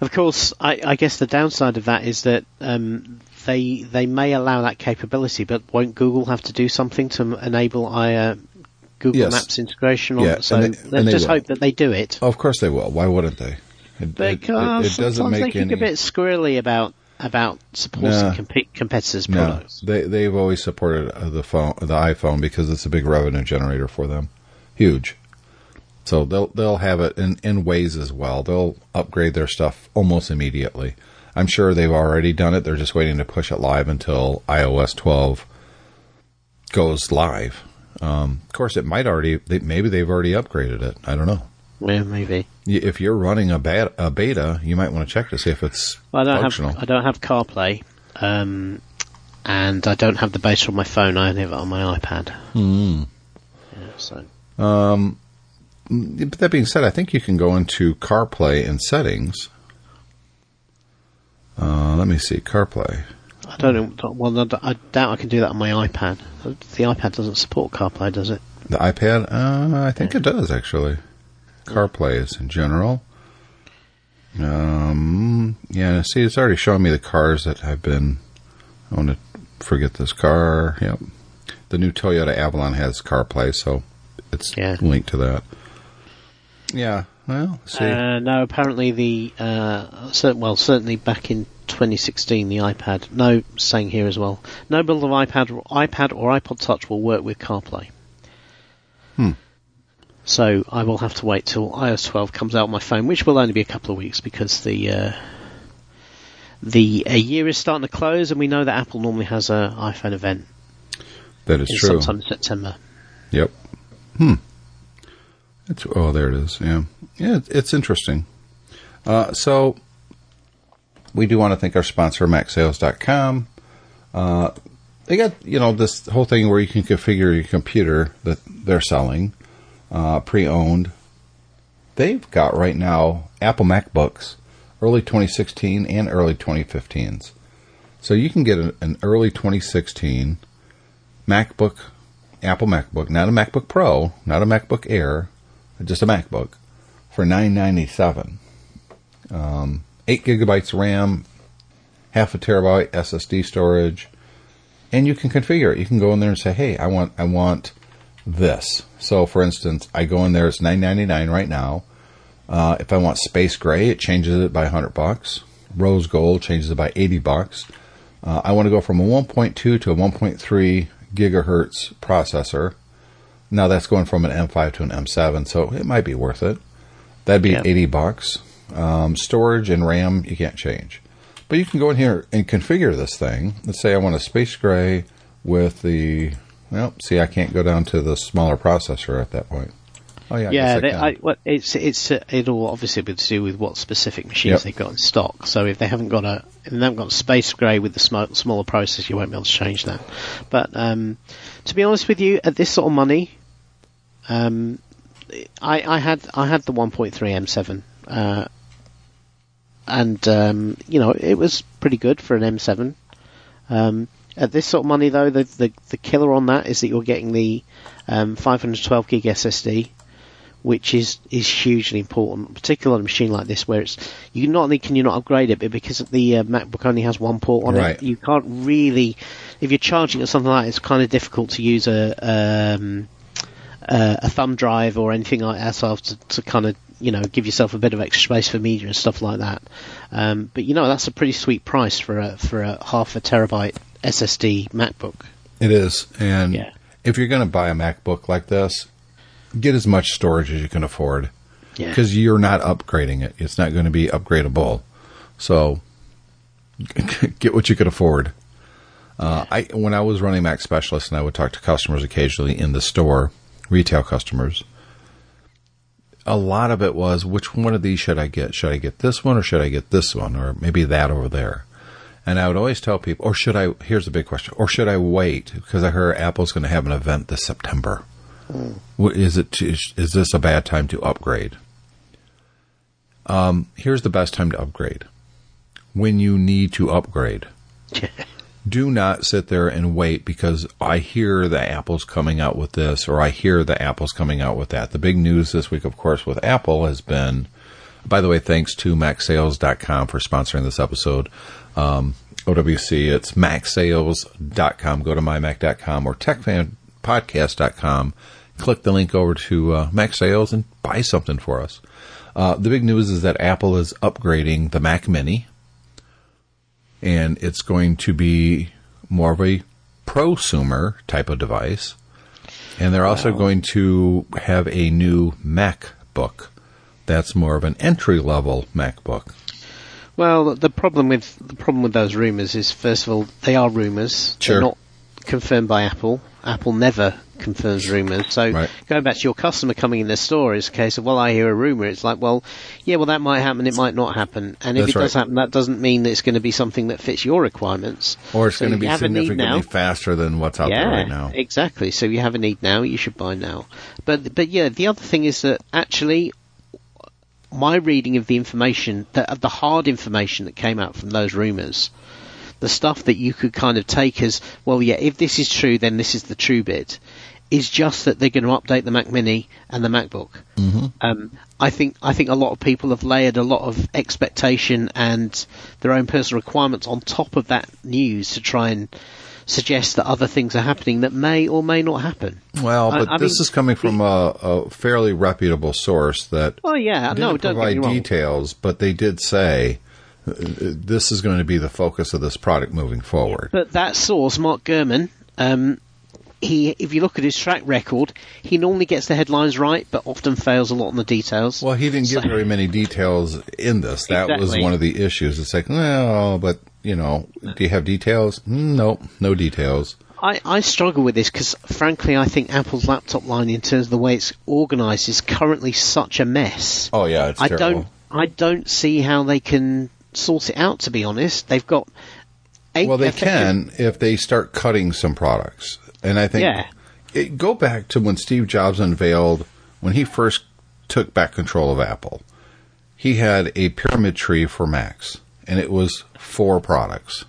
[SPEAKER 2] Of course, I, I guess the downside of that is that um, they they may allow that capability, but won't Google have to do something to enable uh, Google
[SPEAKER 1] Yes.
[SPEAKER 2] Maps integration? On,
[SPEAKER 1] Yeah,
[SPEAKER 2] so
[SPEAKER 1] they-
[SPEAKER 2] let's just
[SPEAKER 1] will.
[SPEAKER 2] hope that they do it.
[SPEAKER 1] Of course they will. Why wouldn't they? It, it- it-
[SPEAKER 2] Because
[SPEAKER 1] it doesn't
[SPEAKER 2] they
[SPEAKER 1] make
[SPEAKER 2] get
[SPEAKER 1] any.
[SPEAKER 2] a bit squirrely about about supporting comp- competitors'
[SPEAKER 1] no,
[SPEAKER 2] products.
[SPEAKER 1] they they've always supported uh, the phone, the iPhone, because it's a big revenue generator for them, huge. So they'll they'll have it in in Waze as well. They'll upgrade their stuff almost immediately. I'm sure they've already done it. They're just waiting to push it live until iOS 12 goes live. Um, of course, it might already. They, maybe they've already upgraded it. I don't know.
[SPEAKER 2] Yeah, maybe.
[SPEAKER 1] If you're running a, beta, a beta, you might want to check to see if it's
[SPEAKER 2] I don't
[SPEAKER 1] functional.
[SPEAKER 2] have I don't have CarPlay, um, and I don't have the beta on my phone. I only have it on my iPad.
[SPEAKER 1] Hmm.
[SPEAKER 2] So
[SPEAKER 1] Um, but that being said, I think you can go into CarPlay and settings. Uh, let me see CarPlay.
[SPEAKER 2] I don't know. Well, I doubt I can do that on my iPad. The iPad doesn't support CarPlay, does it?
[SPEAKER 1] The iPad, uh, I think it does actually. CarPlay is in general. Um, yeah, see, it's already showing me the cars that have been. I want to forget this car. Yep, the new Toyota Avalon has CarPlay, so it's
[SPEAKER 2] Yeah.
[SPEAKER 1] linked to that. Yeah, well, see,
[SPEAKER 2] Uh, no, apparently the uh, well, certainly back in 2016, the iPad. No, saying here as well. No build of iPad, or iPad or iPod Touch will work with CarPlay.
[SPEAKER 1] Hmm.
[SPEAKER 2] So I will have to wait till iOS 12 comes out on my phone, which will only be a couple of weeks because the uh, the year is starting to close, and we know that Apple normally has a iPhone event
[SPEAKER 1] that is true.
[SPEAKER 2] sometime in September.
[SPEAKER 1] Yep. Hmm. It's, oh, there it is. Yeah. Yeah, it- it's interesting. Uh, so, we do want to thank our sponsor, MacSales.com. Uh, they got, you know, this whole thing where you can configure your computer that they're selling, uh, pre-owned. They've got right now Apple MacBooks, early 2016 and early 2015s. So you can get an early 2016 MacBook Apple MacBook, not a MacBook Pro, not a MacBook Air, just a MacBook for nine ninety seven. Um, eight gigabytes RAM, half a terabyte SSD storage, and you can configure it. You can go in there and say, "Hey, I want I want this." So, for instance, I go in there. It's nine ninety nine right now. Uh, if I want space gray, it changes it by hundred bucks. Rose gold changes it by eighty bucks. Uh, I want to go from a 1.2 to a 1.3 gigahertz processor. Now that's going from an M5 to an M7, so it might be worth it. That'd be
[SPEAKER 2] Yeah.
[SPEAKER 1] 80 bucks. Um, storage and RAM you can't change, but you can go in here and configure this thing. Let's say I want a space gray with the. Well, see, I can't go down to the smaller processor at that point. Oh yeah,
[SPEAKER 2] yeah,
[SPEAKER 1] I
[SPEAKER 2] they. I, well, it's it's uh, it'll obviously be to do with what specific machines
[SPEAKER 1] Yep.
[SPEAKER 2] they've got in stock. So if they haven't got a if they haven't got space grey with the sm- smaller process, you won't be able to change that. But um, to be honest with you, at this sort of money, um, I, I had I had the 1.3 M7, uh, and um, you know it was pretty good for an M7. Um, at this sort of money, though, the, the the killer on that is that you're getting the um, 512 gig SSD, which is is hugely important, particularly on a machine like this where it's you not only can you not upgrade it, but because the uh, MacBook only has one port on
[SPEAKER 1] Right.
[SPEAKER 2] it, you can't really. If you're charging it something like that, it's kind of difficult to use a um, uh, a thumb drive or anything like that so to, to kind of you know give yourself a bit of extra space for media and stuff like that. Um, but you know that's a pretty sweet price for a for a half a terabyte SSD MacBook.
[SPEAKER 1] It is, and
[SPEAKER 2] Yeah.
[SPEAKER 1] if you're going to buy a MacBook like this, get as much storage as you can afford.
[SPEAKER 2] Yeah.
[SPEAKER 1] because you're not upgrading it. It's not going to be upgradable. So get what you could afford. Uh, I when I was running Mac Specialist and I would talk to customers occasionally in the store, retail customers. A lot of it was which one of these should I get? Should I get this one or should I get this one or maybe that over there? And I would always tell people, or should I? Here's the big question: or should I wait because I heard Apple's going to have an event this September? Wh- Is it? Is this a bad time to upgrade? Um, here's the best time to upgrade: when you need to upgrade. Do not sit there and wait because I hear that Apple's coming out with this or I hear that Apple's coming out with that. The big news this week, of course, with Apple has been, by the way, thanks to MacSales.com for sponsoring this episode. Um, OWC, it's MacSales.com. Go to mymac.com or TechFanPodcast.com. Click the link over to uh, Sales and buy something for us. Uh, the big news is that Apple is upgrading the Mac Mini and it's going to be more of a prosumer type of device. And they're also going to have a new MacBook that's more of an entry level MacBook.
[SPEAKER 2] Well, the problem with the problem with those rumours is, first of all, they are rumours.
[SPEAKER 1] Sure.
[SPEAKER 2] They're not confirmed by Apple. Apple never confirms rumours. So
[SPEAKER 1] Right.
[SPEAKER 2] going back to your customer coming in the store is a case of, well, I hear a rumour. It's like, well, yeah, well, that might happen, it might not happen. And if
[SPEAKER 1] That's
[SPEAKER 2] it does happen, that doesn't mean that it's going to be something that fits your requirements.
[SPEAKER 1] Or it's
[SPEAKER 2] So
[SPEAKER 1] going to be
[SPEAKER 2] have a need
[SPEAKER 1] significantly faster than what's out
[SPEAKER 2] yeah,
[SPEAKER 1] there right now.
[SPEAKER 2] exactly. So you have a need now, you should buy now. But but yeah, the other thing is that actually, my reading of the information, the, of the hard information that came out from those rumours, the stuff that you could kind of take as well, yeah, if this is true, then this is the true bit. Is just that they're going to update the Mac Mini and the MacBook.
[SPEAKER 1] Mm-hmm.
[SPEAKER 2] Um, I think I think a lot of people have layered a lot of expectation and their own personal requirements on top of that news to try and suggest that other things are happening that may or may not happen.
[SPEAKER 1] Well, but
[SPEAKER 2] I
[SPEAKER 1] this
[SPEAKER 2] mean,
[SPEAKER 1] is coming from a, a fairly reputable source that
[SPEAKER 2] Oh yeah, no, don't get
[SPEAKER 1] provide
[SPEAKER 2] me wrong.
[SPEAKER 1] details, but they did say this is going to be the focus of this product moving forward.
[SPEAKER 2] But that source, Mark Gurman, um, he, if you look at his track record, he normally gets the headlines right, but often fails a lot on the details.
[SPEAKER 1] Well, he didn't give very many details in this. That was one of the issues. It's like, well, but you know, do you have details? Mm, Nope, no details.
[SPEAKER 2] I, I struggle with this because, frankly, I think Apple's laptop line, in terms of the way it's organised, is currently such a mess.
[SPEAKER 1] Oh yeah, it's
[SPEAKER 2] I
[SPEAKER 1] terrible.
[SPEAKER 2] don't, I don't see how they can sort it out. To be honest, they've got eight.
[SPEAKER 1] Well, they
[SPEAKER 2] effective-
[SPEAKER 1] can if they start cutting some products. And I think
[SPEAKER 2] Yeah.
[SPEAKER 1] it, go back to when Steve Jobs unveiled when he first took back control of Apple. He had a pyramid tree for Macs, and it was four products: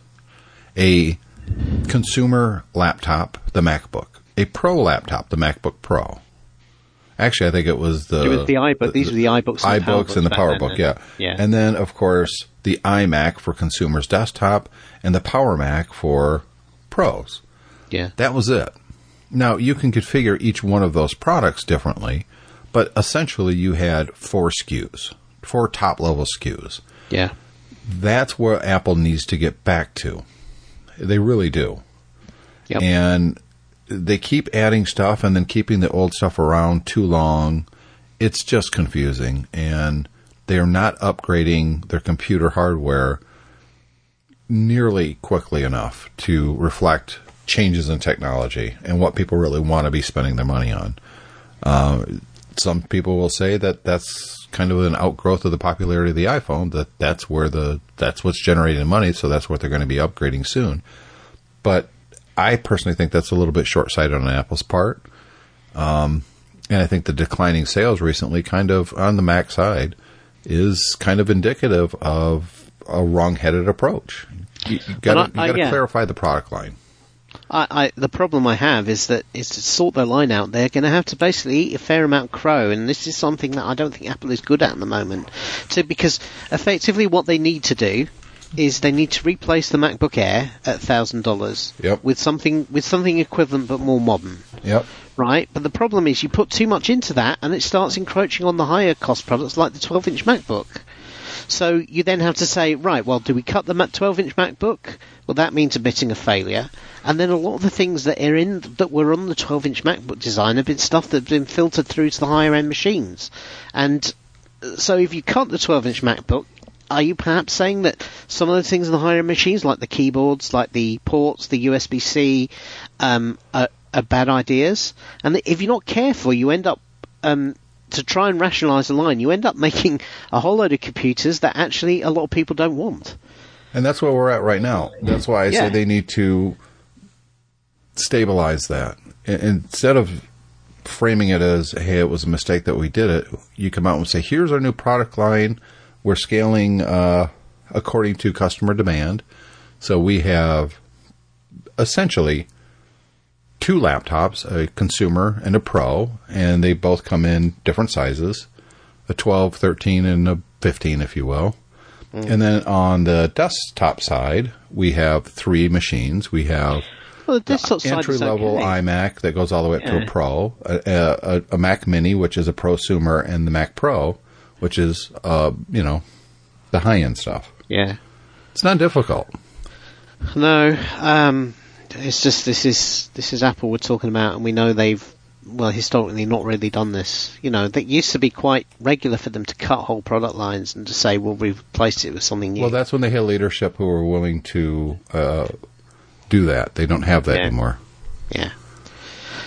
[SPEAKER 1] a consumer laptop, the MacBook; a pro laptop, the MacBook Pro. Actually, I think it was the
[SPEAKER 2] It was the iBook. These were the iBooks and the
[SPEAKER 1] iBooks and the PowerBook,
[SPEAKER 2] then,
[SPEAKER 1] yeah.
[SPEAKER 2] yeah.
[SPEAKER 1] And then, of course, the iMac for consumers desktop and the Power Mac for pros.
[SPEAKER 2] Yeah.
[SPEAKER 1] That was it. Now, you can configure each one of those products differently, but essentially you had four SKUs, four top level SKUs.
[SPEAKER 2] Yeah.
[SPEAKER 1] That's where Apple needs to get back to. They really do.
[SPEAKER 2] Yep.
[SPEAKER 1] And they keep adding stuff and then keeping the old stuff around too long. It's just confusing. And they are not upgrading their computer hardware nearly quickly enough to reflect changes in technology and what people really want to be spending their money on. Uh, some people will say that that's kind of an outgrowth of the popularity of the iPhone. That that's where the that's what's generating money, so that's what they're going to be upgrading soon. But I personally think that's a little bit short sighted on Apple's part. Um, and I think the declining sales recently, kind of on the Mac side, is kind of indicative of a wrong headed approach. You, you got
[SPEAKER 2] But I- I-
[SPEAKER 1] to
[SPEAKER 2] yeah.
[SPEAKER 1] clarify the product line.
[SPEAKER 2] I, I, the problem I have is that is to sort their line out. They're going to have to basically eat a fair amount of crow, and this is something that I don't think Apple is good at at the moment. So, because effectively, what they need to do is they need to replace the MacBook Air at thousand dollars
[SPEAKER 1] Yep.
[SPEAKER 2] with something with something equivalent but more modern.
[SPEAKER 1] Yep.
[SPEAKER 2] Right, but the problem is you put too much into that, and it starts encroaching on the higher cost products like the 12-inch MacBook. So you then have to say, right, well, do we cut the 12-inch MacBook? Well, that means admitting a failure. And then a lot of the things that are in that were on the 12-inch MacBook design have been stuff that's been filtered through to the higher-end machines. And uh, so if you cut the 12-inch MacBook, are you perhaps saying that some of the things in the higher end machines, like the keyboards, like the ports, the USB-C, um, are, are bad ideas? And that if you're not careful, you end up um, to try and rationalise the line. You end up making a whole load of computers that actually a lot of people don't want.
[SPEAKER 1] And that's where we're at right now. That's why I
[SPEAKER 2] Yeah.
[SPEAKER 1] say they need to stabilize that. Instead of framing it as, hey, it was a mistake that we did it, you come out and say, here's our new product line. We're scaling uh, according to customer demand. So we have essentially two laptops, a consumer and a pro, and they both come in different sizes a 12, 13, and a 15, if you will. And then on the desktop side, we have three machines. We have
[SPEAKER 2] Well, the
[SPEAKER 1] entry level
[SPEAKER 2] okay.
[SPEAKER 1] iMac that goes all the way up to a Pro, a, a, a Mac Mini, which is a prosumer, and the Mac Pro, which is uh, you know the high end stuff.
[SPEAKER 2] Yeah.
[SPEAKER 1] It's not difficult.
[SPEAKER 2] No, um, it's just this is this is Apple we're talking about, and we know they've well historically not really done this. You know, that used to be quite regular for them to cut whole product lines and to say, "Well, we've replaced it with something new."
[SPEAKER 1] Well, that's when they had leadership who were willing to uh, do that. They don't have that
[SPEAKER 2] Yeah.
[SPEAKER 1] anymore.
[SPEAKER 2] yeah.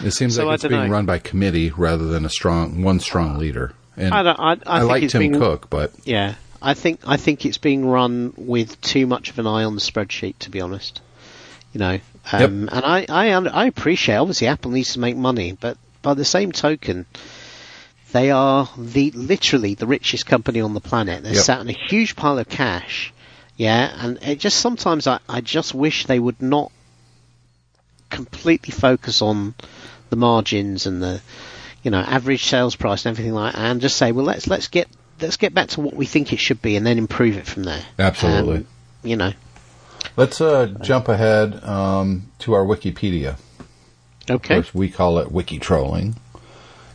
[SPEAKER 1] It seems
[SPEAKER 2] So
[SPEAKER 1] like it's being
[SPEAKER 2] know.
[SPEAKER 1] run by committee rather than a strong one strong leader. And
[SPEAKER 2] I, don't, I, I, think
[SPEAKER 1] like
[SPEAKER 2] it's
[SPEAKER 1] Tim
[SPEAKER 2] being,
[SPEAKER 1] Cook, but
[SPEAKER 2] Yeah, I think I think it's being run with too much of an eye on the spreadsheet. To be honest, you know, um, and I I, I appreciate obviously Apple needs to make money, but by the same token, they are the literally the richest company on the planet. They're
[SPEAKER 1] Yep.
[SPEAKER 2] sat on a huge pile of cash. Yeah, and it just sometimes I, I just wish they would not completely focus on the margins and the you know average sales price and everything like that, and just say, well, let's let's get let's get back to what we think it should be, and then improve it from there.
[SPEAKER 1] Absolutely.
[SPEAKER 2] Um, you know.
[SPEAKER 1] let's uh, jump ahead um, to our Wikipedia. Of
[SPEAKER 2] Okay.
[SPEAKER 1] course, we call it wiki trolling.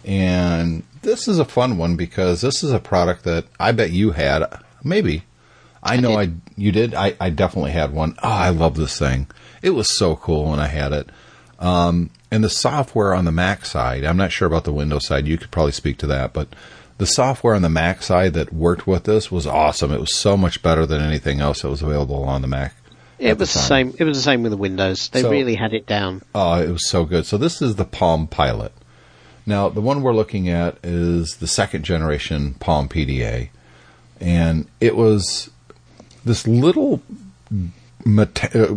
[SPEAKER 1] And this is a fun one because this is a product that I bet you had. Maybe. I know I,
[SPEAKER 2] did.
[SPEAKER 1] you did. I, I definitely had one. Oh, I love this thing. It was so cool when I had it. Um, and the software on the Mac side, I'm not sure about the Windows side. You could probably speak to that, but the software on the Mac side that worked with this was awesome. It was so much better than anything else that was available on the Mac.
[SPEAKER 2] It was the same. It was the same with the Windows. They
[SPEAKER 1] So-
[SPEAKER 2] really had it down.
[SPEAKER 1] Oh, it was so good. So this is the Palm Pilot. Now, the one we're looking at is the second generation Palm PDA. And it was this little meta- uh,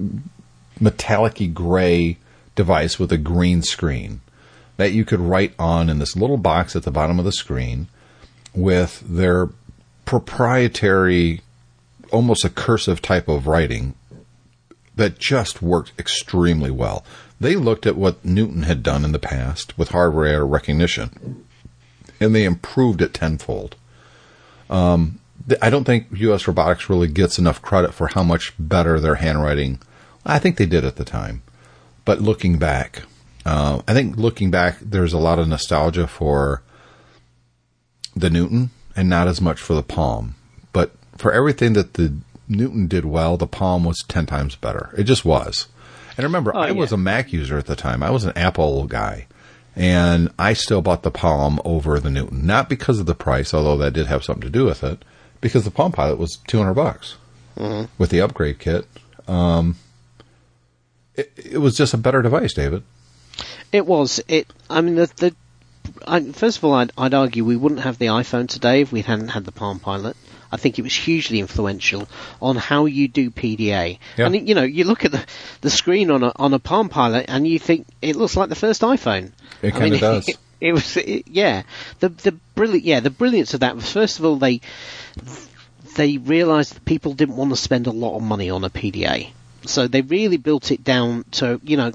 [SPEAKER 1] metallic gray device with a green screen that you could write on in this little box at the bottom of the screen with their proprietary, almost a cursive type of writing that just worked extremely well. They looked at what Newton had done in the past with hardware recognition, and they improved it tenfold. Um, I don't think U.S. Robotics really gets enough credit for how much better their handwriting. I think they did at the time, but looking back, uh, I think looking back, there's a lot of nostalgia for the Newton and not as much for the Palm. But for everything that the Newton did well, the Palm was 10 times better. It just was. And remember,
[SPEAKER 2] Oh,
[SPEAKER 1] I was a Mac user at the time. I was an Apple guy. And I still bought the Palm over the Newton. Not because of the price, although that did have something to do with it, because the Palm Pilot was 200 bucks with the upgrade kit. Um, it, it was just a better device, David.
[SPEAKER 2] It was. It. I mean, the. the I, first of all, I'd, I'd argue we wouldn't have the iPhone today if we hadn't had the Palm Pilot. I think it was hugely influential on how you do PDA.
[SPEAKER 1] Yeah.
[SPEAKER 2] And you know, you look at the the screen on a on a Palm Pilot, and you think it looks like the first iPhone.
[SPEAKER 1] It kinda does.
[SPEAKER 2] It, it was, it, yeah. The the brilliant, yeah, the brilliance of that was first of all they they realised that people didn't want to spend a lot of money on a PDA, so they really built it down to you know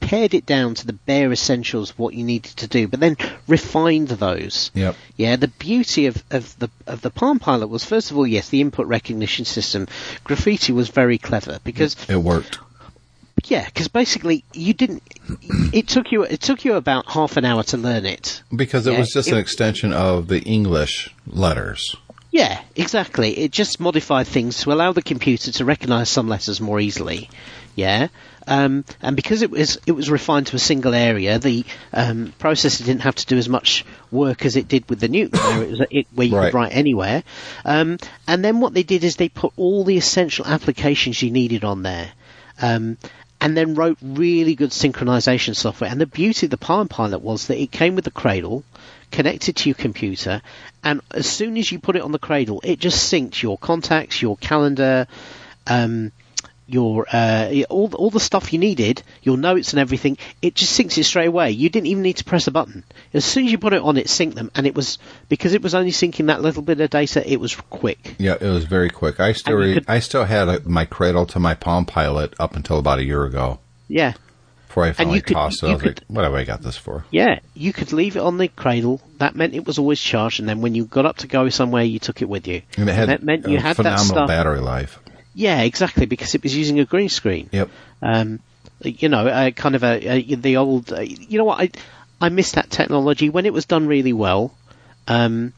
[SPEAKER 2] pared it down to the bare essentials of what you needed to do, but then refined those.
[SPEAKER 1] Yep.
[SPEAKER 2] Yeah, the beauty of, of the of the Palm Pilot was first of all, yes, the input recognition system. Graffiti was very clever because
[SPEAKER 1] It worked.
[SPEAKER 2] yeah, because basically you didn't. It took you it took you about half an hour to learn it.
[SPEAKER 1] Because it
[SPEAKER 2] Yeah,
[SPEAKER 1] was just
[SPEAKER 2] it-
[SPEAKER 1] an extension of the English letters.
[SPEAKER 2] Yeah, exactly. It just modified things to allow the computer to recognise some letters more easily. Yeah, um, and because it was it was refined to a single area, the um, processor didn't have to do as much work as it did with the Newton, where, it was, it, where you
[SPEAKER 1] Right.
[SPEAKER 2] could write anywhere. Um, and then what they did is they put all the essential applications you needed on there. Um, and then wrote really good synchronization software. And the beauty of the Palm Pilot was that it came with the cradle, connected to your computer, and as soon as you put it on the cradle, it just synced your contacts, your calendar, um, your uh, all all the stuff you needed, your notes and everything. It just syncs it straight away. You didn't even need to press a button. As soon as you put it on, it synced them, and it was because it was only syncing that little bit of data. It was quick.
[SPEAKER 1] Yeah, it was very quick. I still re-
[SPEAKER 2] could-
[SPEAKER 1] I still had a, my cradle to my Palm Pilot up until about a year ago
[SPEAKER 2] Yeah.
[SPEAKER 1] Before I finally
[SPEAKER 2] you could-
[SPEAKER 1] tossed it. I was
[SPEAKER 2] could-
[SPEAKER 1] like, "What have I got this for?"
[SPEAKER 2] Yeah, you could leave it on the cradle. That meant it was always charged, and then when you got up to go somewhere, you took it with you.
[SPEAKER 1] And it had
[SPEAKER 2] that meant you had that
[SPEAKER 1] phenomenal
[SPEAKER 2] stuff.
[SPEAKER 1] battery life.
[SPEAKER 2] Yeah, exactly, because it was using a green screen.
[SPEAKER 1] Yep.
[SPEAKER 2] Um, you know, uh, kind of a, a the old. Uh, you know what? I I miss that technology when it was done really well. Um,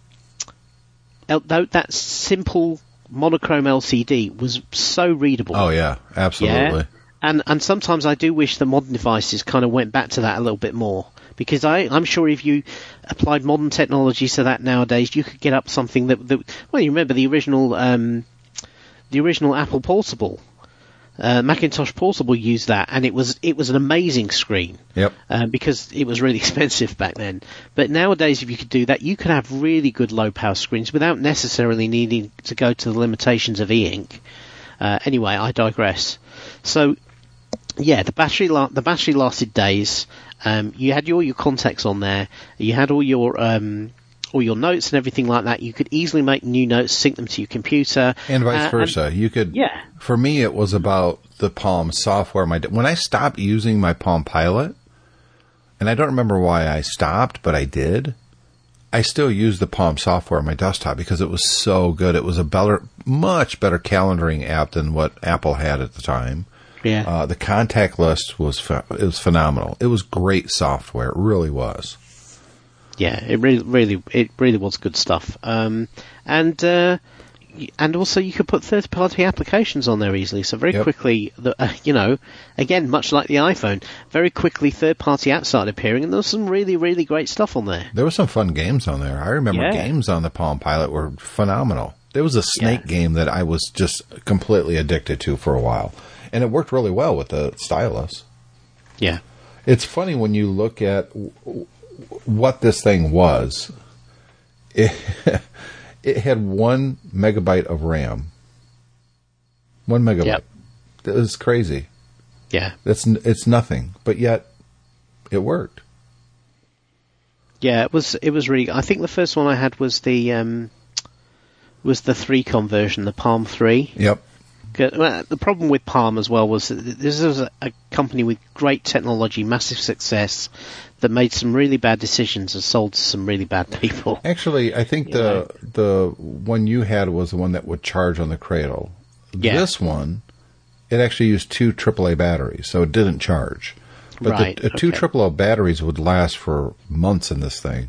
[SPEAKER 2] el- that simple monochrome LCD was so readable.
[SPEAKER 1] Oh yeah, absolutely.
[SPEAKER 2] Yeah. And and sometimes I do wish the modern devices kind of went back to that a little bit more because I I'm sure if you applied modern technology to that nowadays, you could get up something that, that well, you remember the original um, the original Apple Portable. uh, Macintosh Portable used that, and it was it was an amazing screen.
[SPEAKER 1] Yep.
[SPEAKER 2] Uh, because it was really expensive back then. But nowadays, if you could do that, you could have really good low power screens without necessarily needing to go to the limitations of e-ink. Uh, anyway, I digress. So, yeah, the battery la- the battery lasted days. Um, you had all your contacts on there. You had all your um, all your notes and everything like that. You could easily make new notes, sync them to your computer,
[SPEAKER 1] and vice
[SPEAKER 2] Uh,
[SPEAKER 1] versa. you could,
[SPEAKER 2] yeah.
[SPEAKER 1] For me, it was about the Palm software. My when I stopped using my Palm Pilot, and I don't remember why I stopped, but I did. I still use the Palm software on my desktop because it was so good. It was a better, much better calendaring app than what Apple had at the time.
[SPEAKER 2] Yeah,
[SPEAKER 1] Uh, the contact list was ph- it was phenomenal. It was great software. It really was.
[SPEAKER 2] yeah. It really, really, it really was good stuff. Um, and uh, and also you could put third party applications on there easily. So very
[SPEAKER 1] Yep.
[SPEAKER 2] quickly, the, uh, you know, again, much like the iPhone, very quickly third party apps started appearing, and there was some really, really great stuff on there.
[SPEAKER 1] There were some fun games on there. I remember
[SPEAKER 2] Yeah.
[SPEAKER 1] games on the Palm Pilot were phenomenal. There was a snake
[SPEAKER 2] Yeah.
[SPEAKER 1] game that I was just completely addicted to for a while, and it worked really well with the stylus.
[SPEAKER 2] Yeah,
[SPEAKER 1] It's funny when you look at w- w- what this thing was. It, it had one megabyte of RAM. One megabyte.
[SPEAKER 2] Yep.
[SPEAKER 1] That was crazy.
[SPEAKER 2] yeah.
[SPEAKER 1] It's it's nothing, but yet it worked.
[SPEAKER 2] Yeah, it was it was really. I think the first one I had was the um, was the three conversion, the Palm Three.
[SPEAKER 1] Yep.
[SPEAKER 2] Well, the problem with Palm as well was that this was a, a company with great technology, massive success, that made some really bad decisions and sold to some really bad people.
[SPEAKER 1] Actually, I think the the one you had was the one that would charge on the cradle.
[SPEAKER 2] Yeah.
[SPEAKER 1] This one, it actually used two AAA batteries, so it didn't charge. But
[SPEAKER 2] Right,
[SPEAKER 1] the, the two
[SPEAKER 2] okay.
[SPEAKER 1] AAA batteries would last for months in this thing.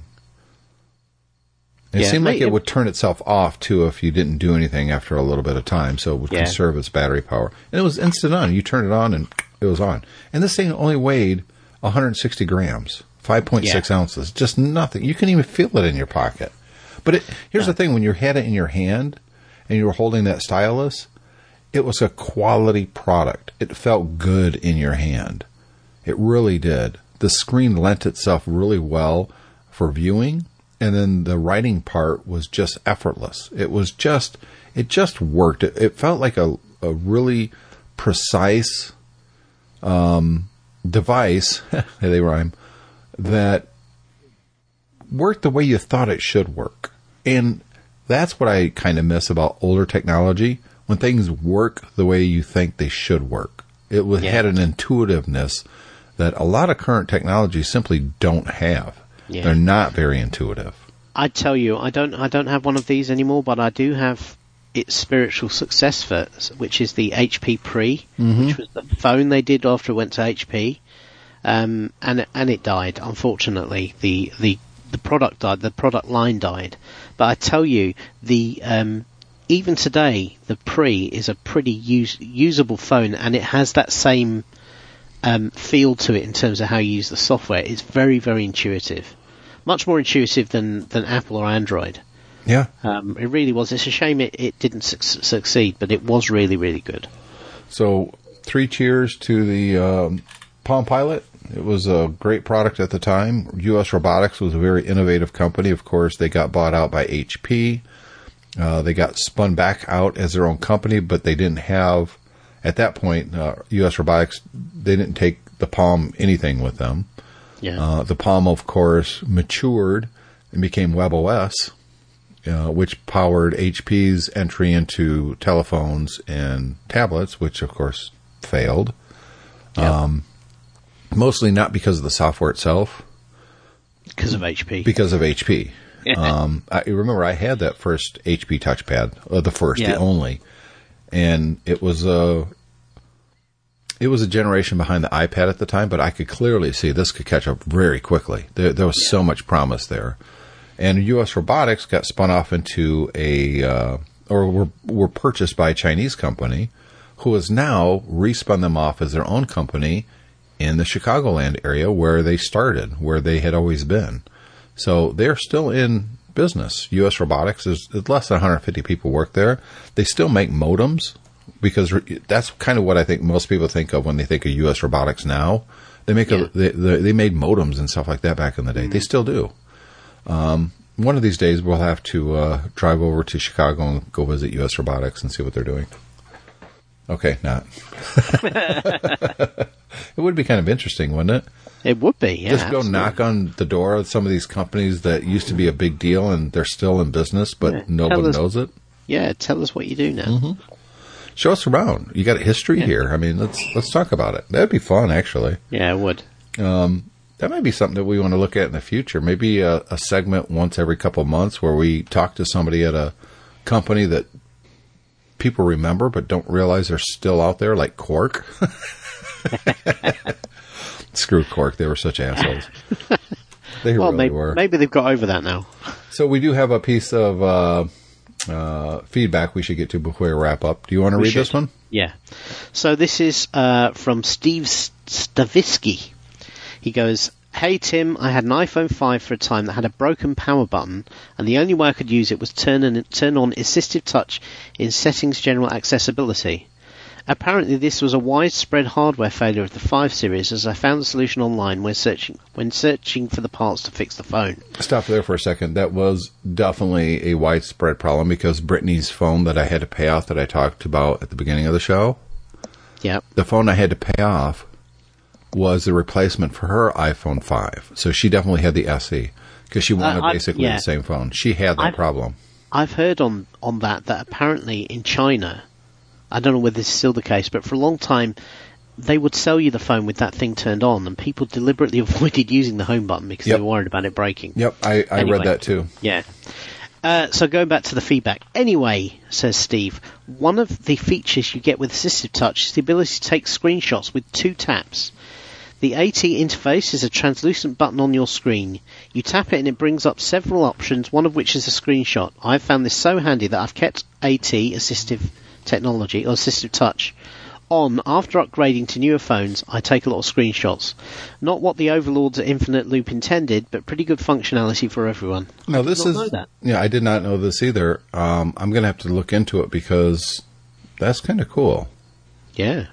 [SPEAKER 1] It
[SPEAKER 2] Yeah,
[SPEAKER 1] seemed like
[SPEAKER 2] it-
[SPEAKER 1] it would turn itself off too if you didn't do anything after a little bit of time, so it would
[SPEAKER 2] Yeah.
[SPEAKER 1] conserve its battery power. And it was instant on. You turn it on and it was on. And this thing only weighed 160 grams, 5.6
[SPEAKER 2] Yeah.
[SPEAKER 1] ounces, just nothing. You can even feel it in your pocket. But it, here's the thing: when you had it in your hand and you were holding that stylus, it was a quality product. It felt good in your hand. It really did. The screen lent itself really well for viewing, and then the writing part was just effortless. It was just, it just worked. It, it felt like a, a really precise um, device. they rhyme. That worked the way you thought it should work. And that's what I kind of miss about older technology when things work the way you think they should work. It was,
[SPEAKER 2] Yeah.
[SPEAKER 1] had an intuitiveness that a lot of current technologies simply don't have.
[SPEAKER 2] Yeah.
[SPEAKER 1] They're not very intuitive.
[SPEAKER 2] I tell you, I don't I don't have one of these anymore, but I do have its spiritual successor, which is the HP Pre, which was the phone they did after it went to HP, um, and and it died. Unfortunately, the the the product died, the product line died. But I tell you, the um, even today, the Pre is a pretty use, usable phone, and it has that same um, feel to it in terms of how you use the software. It's very very intuitive, much more intuitive than than Apple or Android.
[SPEAKER 1] Yeah.
[SPEAKER 2] Um, it really was. It's a shame it, it didn't suc succeed, but it was really, really good.
[SPEAKER 1] So, three cheers to the um, Palm Pilot. It was a great product at the time. U.S. Robotics was a very innovative company. Of course, they got bought out by HP. Uh, they got spun back out as their own company, but they didn't have, at that point, uh, U.S. Robotics, they didn't take the Palm anything with them.
[SPEAKER 2] Yeah.
[SPEAKER 1] Uh, the Palm, of course, matured and became WebOS, uh, which powered HP's entry into telephones and tablets, which, of course, failed.
[SPEAKER 2] Yeah.
[SPEAKER 1] Mostly not because of the software itself,
[SPEAKER 2] because of HP.
[SPEAKER 1] because of HP. Um, I remember I had that first HP touchpad, uh, the first,
[SPEAKER 2] Yeah.
[SPEAKER 1] the only, and it was a it was a generation behind the iPad at the time, but I could clearly see this could catch up very quickly. There, there was so much promise there, and U.S. Robotics got spun off into a uh, or were were purchased by a Chinese company, who has now respun them off as their own company in the Chicagoland area where they started, where they had always been. So they're still in business. U.S. Robotics is is less than 150 people work there. They still make modems, because that's kind of what I think most people think of when they think of U.S. robotics now. They make
[SPEAKER 2] Yeah.
[SPEAKER 1] a, they, they, they made modems and stuff like that back in the day. They still do. Um, one of these days we'll have to uh, drive over to Chicago and go visit U.S. robotics and see what they're doing. Okay, not. it would be kind of interesting, wouldn't it?
[SPEAKER 2] It would be, yeah.
[SPEAKER 1] Just go
[SPEAKER 2] absolutely.
[SPEAKER 1] knock on the door of some of these companies that used to be a big deal and they're still in business, but
[SPEAKER 2] Yeah.
[SPEAKER 1] nobody
[SPEAKER 2] us-
[SPEAKER 1] knows it.
[SPEAKER 2] Yeah, tell us what you do now.
[SPEAKER 1] Mm-hmm. Show us around. You got a history here. I mean, let's let's talk about it. That'd be fun, actually.
[SPEAKER 2] Yeah, it would.
[SPEAKER 1] That might be something that we want to look at in the future. Maybe a, a segment once every couple of months where we talk to somebody at a company that people remember but don't realize they're still out there, like Quark. Screw Quark, they were such assholes. They
[SPEAKER 2] Well,
[SPEAKER 1] really
[SPEAKER 2] maybe,
[SPEAKER 1] were.
[SPEAKER 2] maybe they've got over that now.
[SPEAKER 1] So we do have a piece of uh, uh, feedback we should get to before we wrap up. Do you want to
[SPEAKER 2] We
[SPEAKER 1] read this one?
[SPEAKER 2] Yeah. So this is uh, from Steve Stavisky. He goes, Hey Tim, I had an iPhone 5 for a time that had a broken power button, and the only way I could use it was turn, an, turn on Assistive Touch in Settings General Accessibility. Apparently, this was a widespread hardware failure of the 5 series, as I found the solution online when searching when searching for the parts to fix the phone.
[SPEAKER 1] Stop there for a second. That was definitely a widespread problem because Brittany's phone that I had to pay off that I talked about at the beginning of the show,
[SPEAKER 2] Yeah.
[SPEAKER 1] the phone I had to pay off was the replacement for her iPhone 5. So she definitely had the SE because she wanted uh,
[SPEAKER 2] I-
[SPEAKER 1] basically
[SPEAKER 2] yeah.
[SPEAKER 1] the same phone. She had that
[SPEAKER 2] I've-
[SPEAKER 1] problem.
[SPEAKER 2] I've heard on, on that that apparently in China, I don't know whether this is still the case, but for a long time, they would sell you the phone with that thing turned on, and people deliberately avoided using the home button because
[SPEAKER 1] Yep.
[SPEAKER 2] they were worried about it breaking.
[SPEAKER 1] Yep, I, I
[SPEAKER 2] Anyway.
[SPEAKER 1] read that too.
[SPEAKER 2] Yeah. Uh, so going back to the feedback. Anyway, says Steve, one of the features you get with Assistive Touch is the ability to take screenshots with two taps. The AT interface is a translucent button on your screen. You tap it and it brings up several options, one of which is a screenshot. I've found this so handy that I've kept AT assistive technology or assistive touch on after upgrading to newer phones. I take a lot of screenshots. Not what the overlords at Infinite Loop intended, but pretty good functionality for everyone.
[SPEAKER 1] No, this is
[SPEAKER 2] that.
[SPEAKER 1] yeah. I did not know this either. Um, I'm going to have to look into it because that's kind of cool.
[SPEAKER 2] Yeah.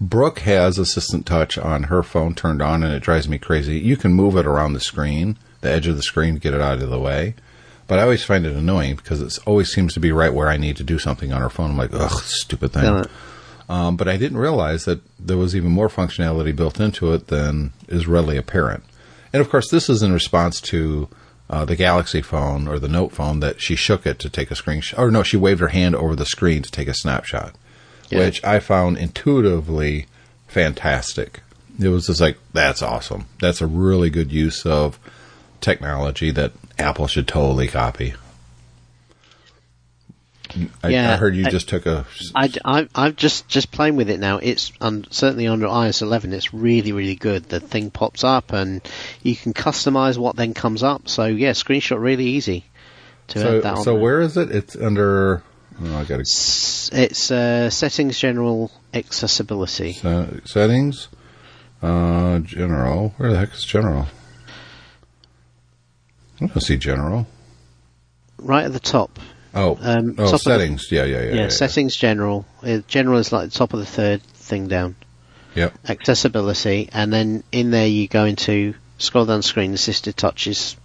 [SPEAKER 1] Brooke has Assistant Touch on her phone turned on, and it drives me crazy. You can move it around the screen, the edge of the screen, to get it out of the way. But I always find it annoying because it always seems to be right where I need to do something on her phone. I'm like, ugh, stupid thing.
[SPEAKER 2] Uh,
[SPEAKER 1] Um, but I didn't realize that there was even more functionality built into it than is readily apparent. And of course, this is in response to uh, the Galaxy phone or the Note phone that she shook it to take a screenshot. Or no, she waved her hand over the screen to take a snapshot,
[SPEAKER 2] Yeah.
[SPEAKER 1] which I found intuitively fantastic. It was just like, that's awesome. That's a really good use of technology that Apple should totally copy. I,
[SPEAKER 2] Yeah,
[SPEAKER 1] I heard you
[SPEAKER 2] I-
[SPEAKER 1] just took a.
[SPEAKER 2] I, I, I'm just, just playing with it now. It's un, certainly under iOS 11. It's really, really good. The thing pops up and you can customize what then comes up. So yeah, screenshot really easy to
[SPEAKER 1] So,
[SPEAKER 2] add that on.
[SPEAKER 1] so where is it? It's under. Oh, I got
[SPEAKER 2] S- It's uh, settings general accessibility.
[SPEAKER 1] settings. Uh, general. Where the heck is general? I don't see general.
[SPEAKER 2] Right at the top.
[SPEAKER 1] Oh,
[SPEAKER 2] Um,
[SPEAKER 1] oh,
[SPEAKER 2] top of the-
[SPEAKER 1] settings. yeah, yeah, yeah,
[SPEAKER 2] Yeah,
[SPEAKER 1] yeah,
[SPEAKER 2] settings general. Uh, general is like the top of the third thing down.
[SPEAKER 1] Yep.
[SPEAKER 2] Accessibility, and then in there you go into scroll down screen. Assisted touch is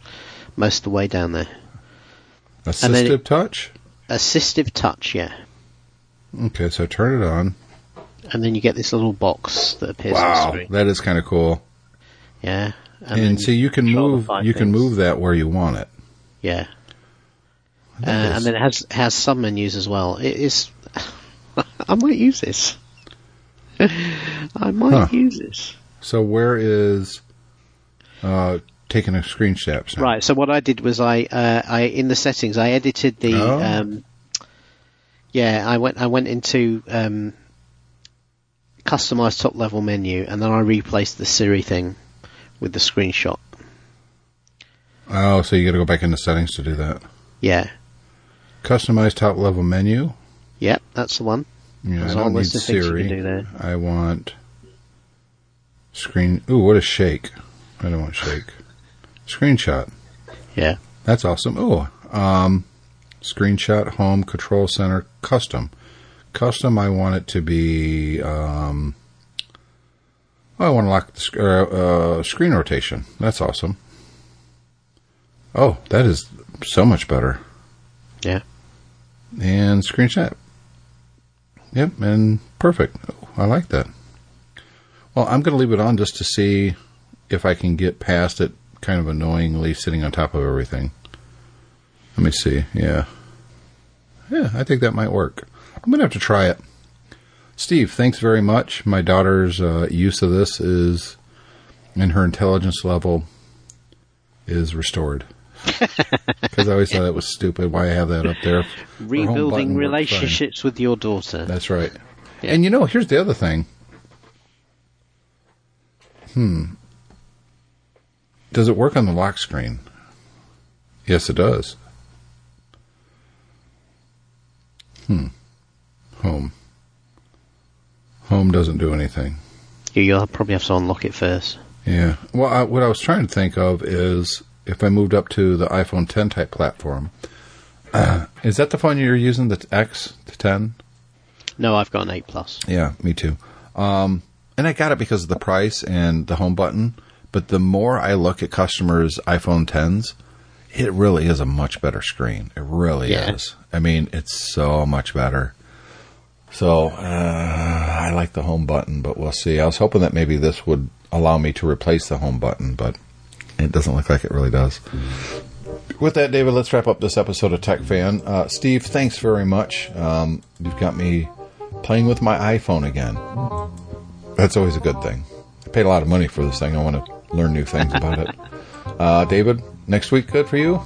[SPEAKER 2] most of the way down there.
[SPEAKER 1] Assistive
[SPEAKER 2] it-
[SPEAKER 1] touch.
[SPEAKER 2] Assistive touch, yeah.
[SPEAKER 1] Okay, so turn it on.
[SPEAKER 2] and then you get this little box that appears on the
[SPEAKER 1] Wow,
[SPEAKER 2] screen.
[SPEAKER 1] that is kind of cool.
[SPEAKER 2] Yeah,
[SPEAKER 1] And,
[SPEAKER 2] then
[SPEAKER 1] see, you can move. You can move that where you want it.
[SPEAKER 2] Yeah, uh, and then it has has some menus as well. It is. I might use this. I might
[SPEAKER 1] Huh.
[SPEAKER 2] use this.
[SPEAKER 1] So where is uh, taking a screenshot? now?
[SPEAKER 2] Right. So what I did was I uh, I in the settings I edited the.
[SPEAKER 1] Oh.
[SPEAKER 2] Um, yeah, I went I went into um, customize top level menu, and then I replaced the Siri thing with the screenshot.
[SPEAKER 1] Oh, so you got to go back into settings to do that.
[SPEAKER 2] Yeah.
[SPEAKER 1] Customize top level menu.
[SPEAKER 2] Yep, that's the one.
[SPEAKER 1] Yeah,
[SPEAKER 2] There's
[SPEAKER 1] I don't need
[SPEAKER 2] list of things you
[SPEAKER 1] Siri.
[SPEAKER 2] can do there.
[SPEAKER 1] I want screen. Ooh, what a shake! I don't want shake. Screenshot.
[SPEAKER 2] Yeah.
[SPEAKER 1] That's awesome. Oh, um, screenshot home control center custom. custom, I want it to be. Um, I want to lock the sc- uh, uh, screen rotation. That's awesome. Oh, that is so much better.
[SPEAKER 2] Yeah.
[SPEAKER 1] And screenshot. Yep, and perfect. Oh, I like that. Well, I'm going to leave it on just to see if I can get past it kind of annoyingly sitting on top of everything. Let me see. Yeah. Yeah, I think that might work. I'm going to have to try it. Steve, thanks very much. My daughter's uh, use of this is, and her intelligence level is restored. Because I always thought it was stupid. Why I have that up there? Her home button
[SPEAKER 2] Rebuilding relationships with your daughter.
[SPEAKER 1] That's right.
[SPEAKER 2] Yeah.
[SPEAKER 1] And you know, here's the other thing. Hmm. Does it work on the lock screen? Yes, it does. Hmm. Home. Home doesn't do anything.
[SPEAKER 2] You- You'll probably have to unlock it first.
[SPEAKER 1] Yeah. Well, I, what I was trying to think of is if I moved up to the iPhone 10 type platform. is that the phone you're using, the X, the 10?
[SPEAKER 2] No, I've got an 8 Plus.
[SPEAKER 1] Yeah, me too. Um, and I got it because of the price and the home button. But the more I look at customers' iPhone 10s, it really is a much better screen. It really
[SPEAKER 2] Yeah.
[SPEAKER 1] is. I mean, it's so much better. So uh, I like the home button, but we'll see. I was hoping that maybe this would allow me to replace the home button, but it doesn't look like it really does. With that, David, let's wrap up this episode of Tech Fan. Uh, Steve, thanks very much. Um, you've got me playing with my iPhone again. That's always a good thing. I paid a lot of money for this thing. I want to learn new things about it. Uh, David, next week good for you?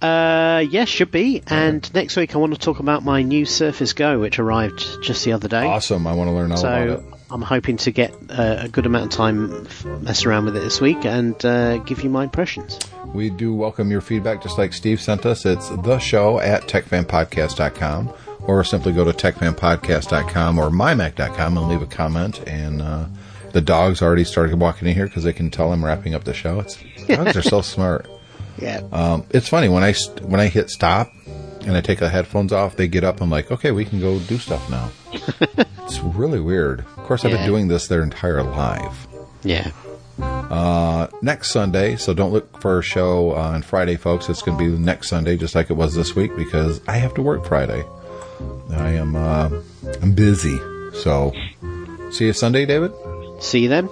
[SPEAKER 2] Uh, yes, should be. And next week I want to talk about my new Surface Go, which arrived just the other day.
[SPEAKER 1] Awesome. I want to learn all about it.
[SPEAKER 2] So I'm hoping to get uh, a good amount of time f- mess around with it this week and uh, give you my impressions.
[SPEAKER 1] We do welcome your feedback, just like Steve sent us. It's the show at techfanpodcast.com, or simply go to techfanpodcast.com or mymac.com and leave a comment. And uh, the dogs already started walking in here because they can tell I'm wrapping up the show. It's, dogs are so smart.
[SPEAKER 2] Yeah.
[SPEAKER 1] Um, it's funny when I when I hit stop and I take the headphones off, they get up. I'm like, okay, we can go do stuff now. it's really weird. Of course, I've
[SPEAKER 2] Yeah.
[SPEAKER 1] been doing this their entire life
[SPEAKER 2] yeah.
[SPEAKER 1] next Sunday. So don't look for a show on Friday, folks. It's going to be next Sunday, just like it was this week, because I have to work Friday. I am uh, I'm busy. So see you Sunday, David.
[SPEAKER 2] See you then.